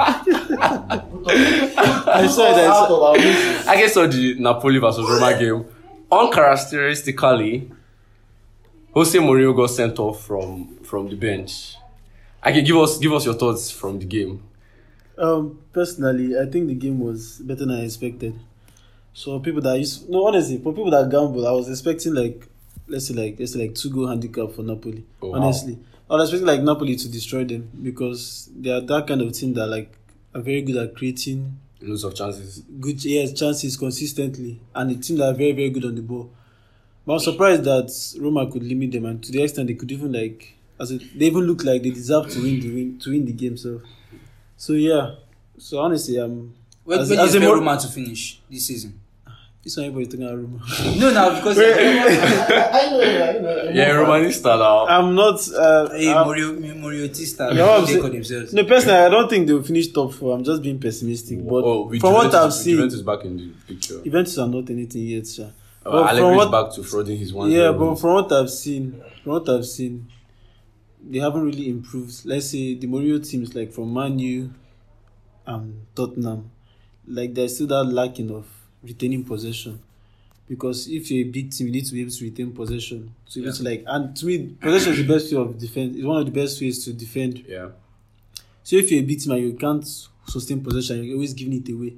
Speaker 5: I
Speaker 3: I saw that.
Speaker 5: Of.
Speaker 2: I guess saw the Napoli versus Roma game. Uncharacteristically, Jose Mourinho got sent off from from the bench. I can give us give us your thoughts from the game.
Speaker 3: Um, personally, I think the game was better than I expected. So people that used no honestly, for people that gamble, I was expecting like let's say like let's say like two goal handicap for Napoli.
Speaker 2: Oh, wow.
Speaker 3: honestly, I was expecting like Napoli to destroy them because they are that kind of team that like are very good at creating
Speaker 2: Loads of chances.
Speaker 3: good yes chances consistently, and a team that are very very good on the ball. But I'm surprised that Roma could limit them, and to the extent they could even like as a, they even look like they deserve to win the win to win the game. So, so yeah. So honestly, I'm
Speaker 1: Where,
Speaker 3: as-
Speaker 1: where do you
Speaker 3: a
Speaker 1: expect
Speaker 3: Mor-
Speaker 1: Roma to finish this season?
Speaker 3: This one everybody talking about Roma.
Speaker 1: No, now because
Speaker 5: I know, I know.
Speaker 2: Yeah, Romanista now.
Speaker 3: I'm not. Uh,
Speaker 1: hey, Morio, Moriotista,
Speaker 3: You know what I'm
Speaker 1: they call themselves.
Speaker 3: no, personally, I don't think they'll finish top four. I'm just being pessimistic. But
Speaker 2: oh, with
Speaker 3: from what I've seen,
Speaker 2: Juventus back in the picture.
Speaker 3: Juventus are not anything yet, sir.
Speaker 2: Uh,
Speaker 3: But
Speaker 2: Allegri
Speaker 3: from what-
Speaker 2: back to frauding his one.
Speaker 3: Yeah, but from what I've seen, from what I've seen, they haven't really improved. Let's say the Mourinho teams like from Man U and Tottenham, like there's still that lacking of retaining possession. Because if you're a big team, you need to be able to retain possession. So you need to like, and to me, possession is the best way of defense. It's one of the best ways to defend.
Speaker 2: yeah,
Speaker 3: So if you're a big team and you can't sustain possession, you're always giving it away.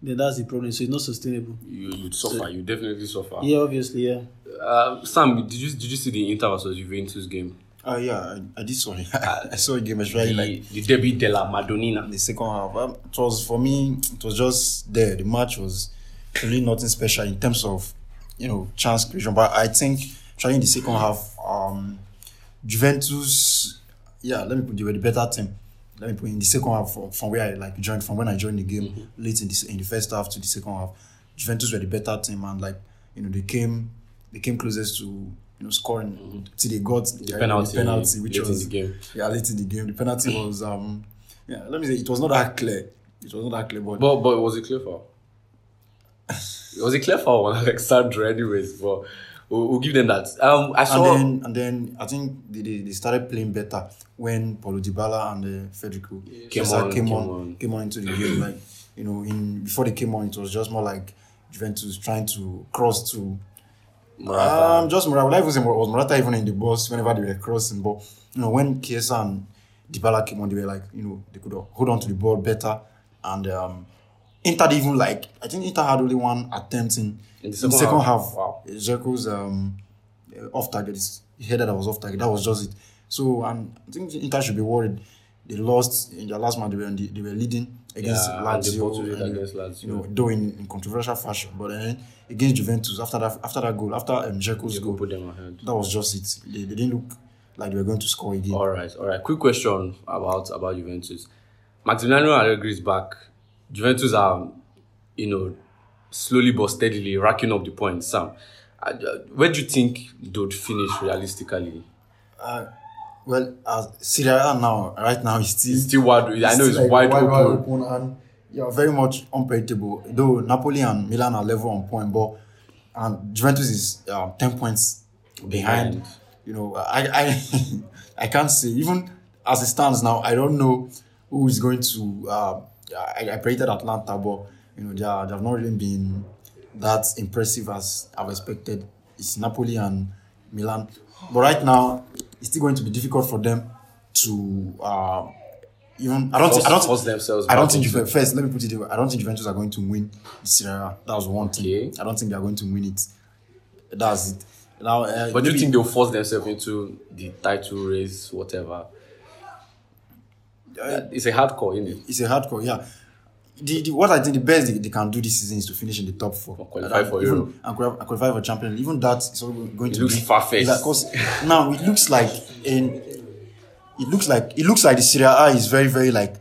Speaker 3: then that's the problem. So it's not sustainable.
Speaker 2: You you'd suffer. You definitely suffer.
Speaker 3: Yeah, obviously, yeah.
Speaker 2: Uh, Sam, did you did you see the Inter versus Juventus game?
Speaker 4: Oh yeah, I, I did saw it. I saw a game,
Speaker 2: The,
Speaker 4: especially like
Speaker 2: the Derby della Madonnina.
Speaker 4: the second half. Um, it was for me. It was just there. The match was really nothing special in terms of you know chance creation. But I think trying the second half, um, Juventus. Yeah, let me put they were the better team. Let me put in the second half from, from where I like joined from when I joined the game late in the in the first half to the second half. Juventus were the better team and like you know they came they came closest to you know scoring till they got the,
Speaker 2: penalty,
Speaker 4: penalty which
Speaker 2: late in
Speaker 4: was
Speaker 2: the game.
Speaker 4: yeah late in the game. The penalty was um yeah let me say it was not that clear. It was not that clear, but
Speaker 2: But but was it clear for? it was it clear for on Alexandra, anyways. But we'll, we'll give them that. Um, I saw.
Speaker 4: and then and then I think they, they, they started playing better when Paulo Dybala and uh, Federico
Speaker 2: Came on,
Speaker 4: came,
Speaker 2: came
Speaker 4: on,
Speaker 2: on.
Speaker 4: came on into the game. Like you know, in before they came on, it was just more like Juventus trying to cross to
Speaker 2: Morata.
Speaker 4: um just Morata. Well, I even say was Morata even in the box whenever they were crossing, but you know when Chiesa and Dybala came on, they were like you know they could hold on to the ball better and. um Inter even like I think Inter had only one attempt in,
Speaker 2: In the
Speaker 4: in the
Speaker 2: second
Speaker 4: second,
Speaker 2: half.
Speaker 4: half.
Speaker 2: Wow.
Speaker 4: Dzeko's um off target. His header that was off target. That was just it. So and I think Inter should be worried. They lost in their last match. They were the, they were leading against
Speaker 2: Yeah,
Speaker 4: Lazio. and,
Speaker 2: against Lazio.
Speaker 4: You know, though in, in controversial fashion, but then against Juventus after that after that goal after um,
Speaker 2: You
Speaker 4: goal,
Speaker 2: put them ahead.
Speaker 4: that was just it. They, they didn't look like they were going to score again.
Speaker 2: All right, all right. Quick question about about Juventus. Maximiliano Allegri is back. Juventus are, you know, slowly but steadily racking up the points. Sam, uh, where do you think they would finish realistically?
Speaker 4: Well, as Serie A now, right now, is still
Speaker 2: It's still wide. I know it's
Speaker 4: like
Speaker 2: wide, open.
Speaker 4: and yeah, very much unpredictable. Though Napoli and Milan are level on point, but and Juventus is um, ten points behind.
Speaker 2: Behind.
Speaker 4: You know, I I I can't say even as it stands now. I don't know who is going to. Uh, I, I predicted Atalanta, but you know they are, they have not really been that impressive as I've expected. It's Napoli and Milan, but right now it's still going to be difficult for them to uh, even. I don't think. I don't.
Speaker 2: Force themselves
Speaker 4: I don't think Juventus. First, let me put it. I don't think Juventus are going to win the Serie A. That was one thing.
Speaker 2: Okay.
Speaker 4: I don't think they are going to win it. That's it. Now, uh,
Speaker 2: But do you think they'll force themselves into the title race, whatever? it's a hardcore, isn't it?
Speaker 4: it's a hardcore? Yeah. The, the, what I think the best they, they can do this season is to finish in the top four.
Speaker 2: Or qualify
Speaker 4: And
Speaker 2: for
Speaker 4: even-
Speaker 2: Europe.
Speaker 4: And qualify, qualify for Champions League. Even that is going to
Speaker 2: looks
Speaker 4: be
Speaker 2: far-fetched.
Speaker 4: Because now it looks like in it looks like it looks like the Serie A is very very like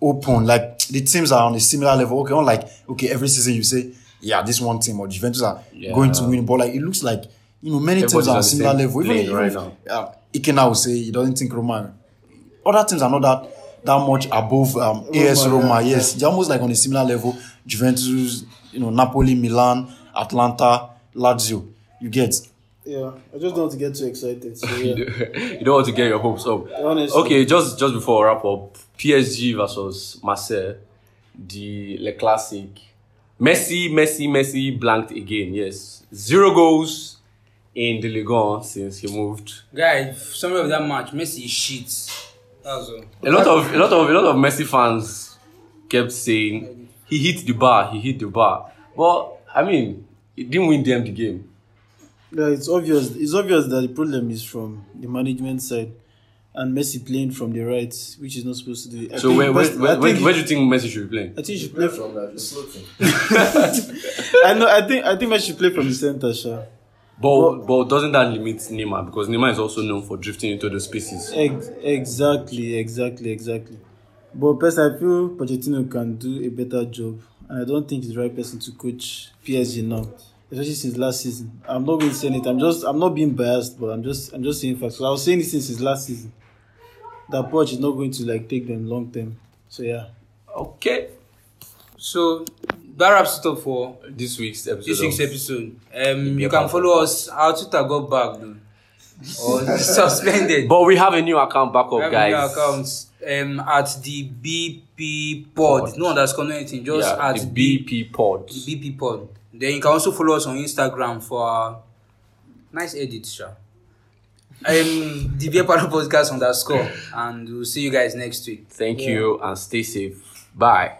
Speaker 4: open. Like the teams are on a similar level. Okay, not like okay every season you say yeah this one team or Juventus are
Speaker 2: Yeah.
Speaker 4: going to win, but like it looks like you know many teams are
Speaker 2: on the
Speaker 4: similar level. Even, even
Speaker 2: right
Speaker 4: if,
Speaker 2: now.
Speaker 4: uh, Ikena will say he doesn't think Roma. Other teams are not that that much above um, AS Roma. Yes, they're almost like on a similar level. Juventus, you know, Napoli, Milan, Atalanta, Lazio. You get
Speaker 3: Yeah, I just don't want to get too excited. So yeah,
Speaker 2: you don't want to get your hopes up.
Speaker 3: Honestly.
Speaker 2: Okay, just just before we wrap up, PSG versus Marseille, the Le Classique. Messi, Messi, Messi blanked again. Yes, zero goals in the Ligue 1 since he moved.
Speaker 1: Guy, summary of that match, Messi is shit. That's all.
Speaker 2: A lot of a lot of a lot of Messi fans kept saying he hit the bar, he hit the bar. But I mean, he didn't win them the game.
Speaker 3: yeah, it's obvious. It's obvious that the problem is from the management side, and Messi playing from the right, which is not supposed to do. I
Speaker 2: So where where,
Speaker 3: best-
Speaker 2: where, where,
Speaker 3: think-
Speaker 2: where do you think Messi should be playing?
Speaker 3: I think he should play from.
Speaker 5: From that.
Speaker 3: I know. I think. I think Messi should play from the center, sure.
Speaker 2: But but doesn't that limit Neymar because Neymar is also known for drifting into the spaces.
Speaker 3: Ex- exactly, exactly, exactly. But personally, I feel Pochettino can do a better job, and I don't think he's the right person to coach PSG now, especially since last season. I'm not going to say it. I'm just, I'm not being biased, but I'm just, I'm just saying facts. So I was saying this since his last season. That Poch is not going to like take them long term. So yeah,
Speaker 2: Okay,
Speaker 1: So that wraps it up for
Speaker 2: this week's episode.
Speaker 1: this week's episode. Um, you can follow us. Our Twitter got back though, or suspended.
Speaker 2: But we have a new account back
Speaker 1: We
Speaker 2: up,
Speaker 1: have new
Speaker 2: guys.
Speaker 1: accounts um, at the BP Pod. No underscore no anything. Just
Speaker 2: yeah,
Speaker 1: at
Speaker 2: the BP pod.
Speaker 1: BP Pod. Then you can also follow us on Instagram for our nice edits, sure. Um, the Beer Parlour Podcast underscore, and we'll see you guys next week.
Speaker 2: Thank you and stay safe. Bye.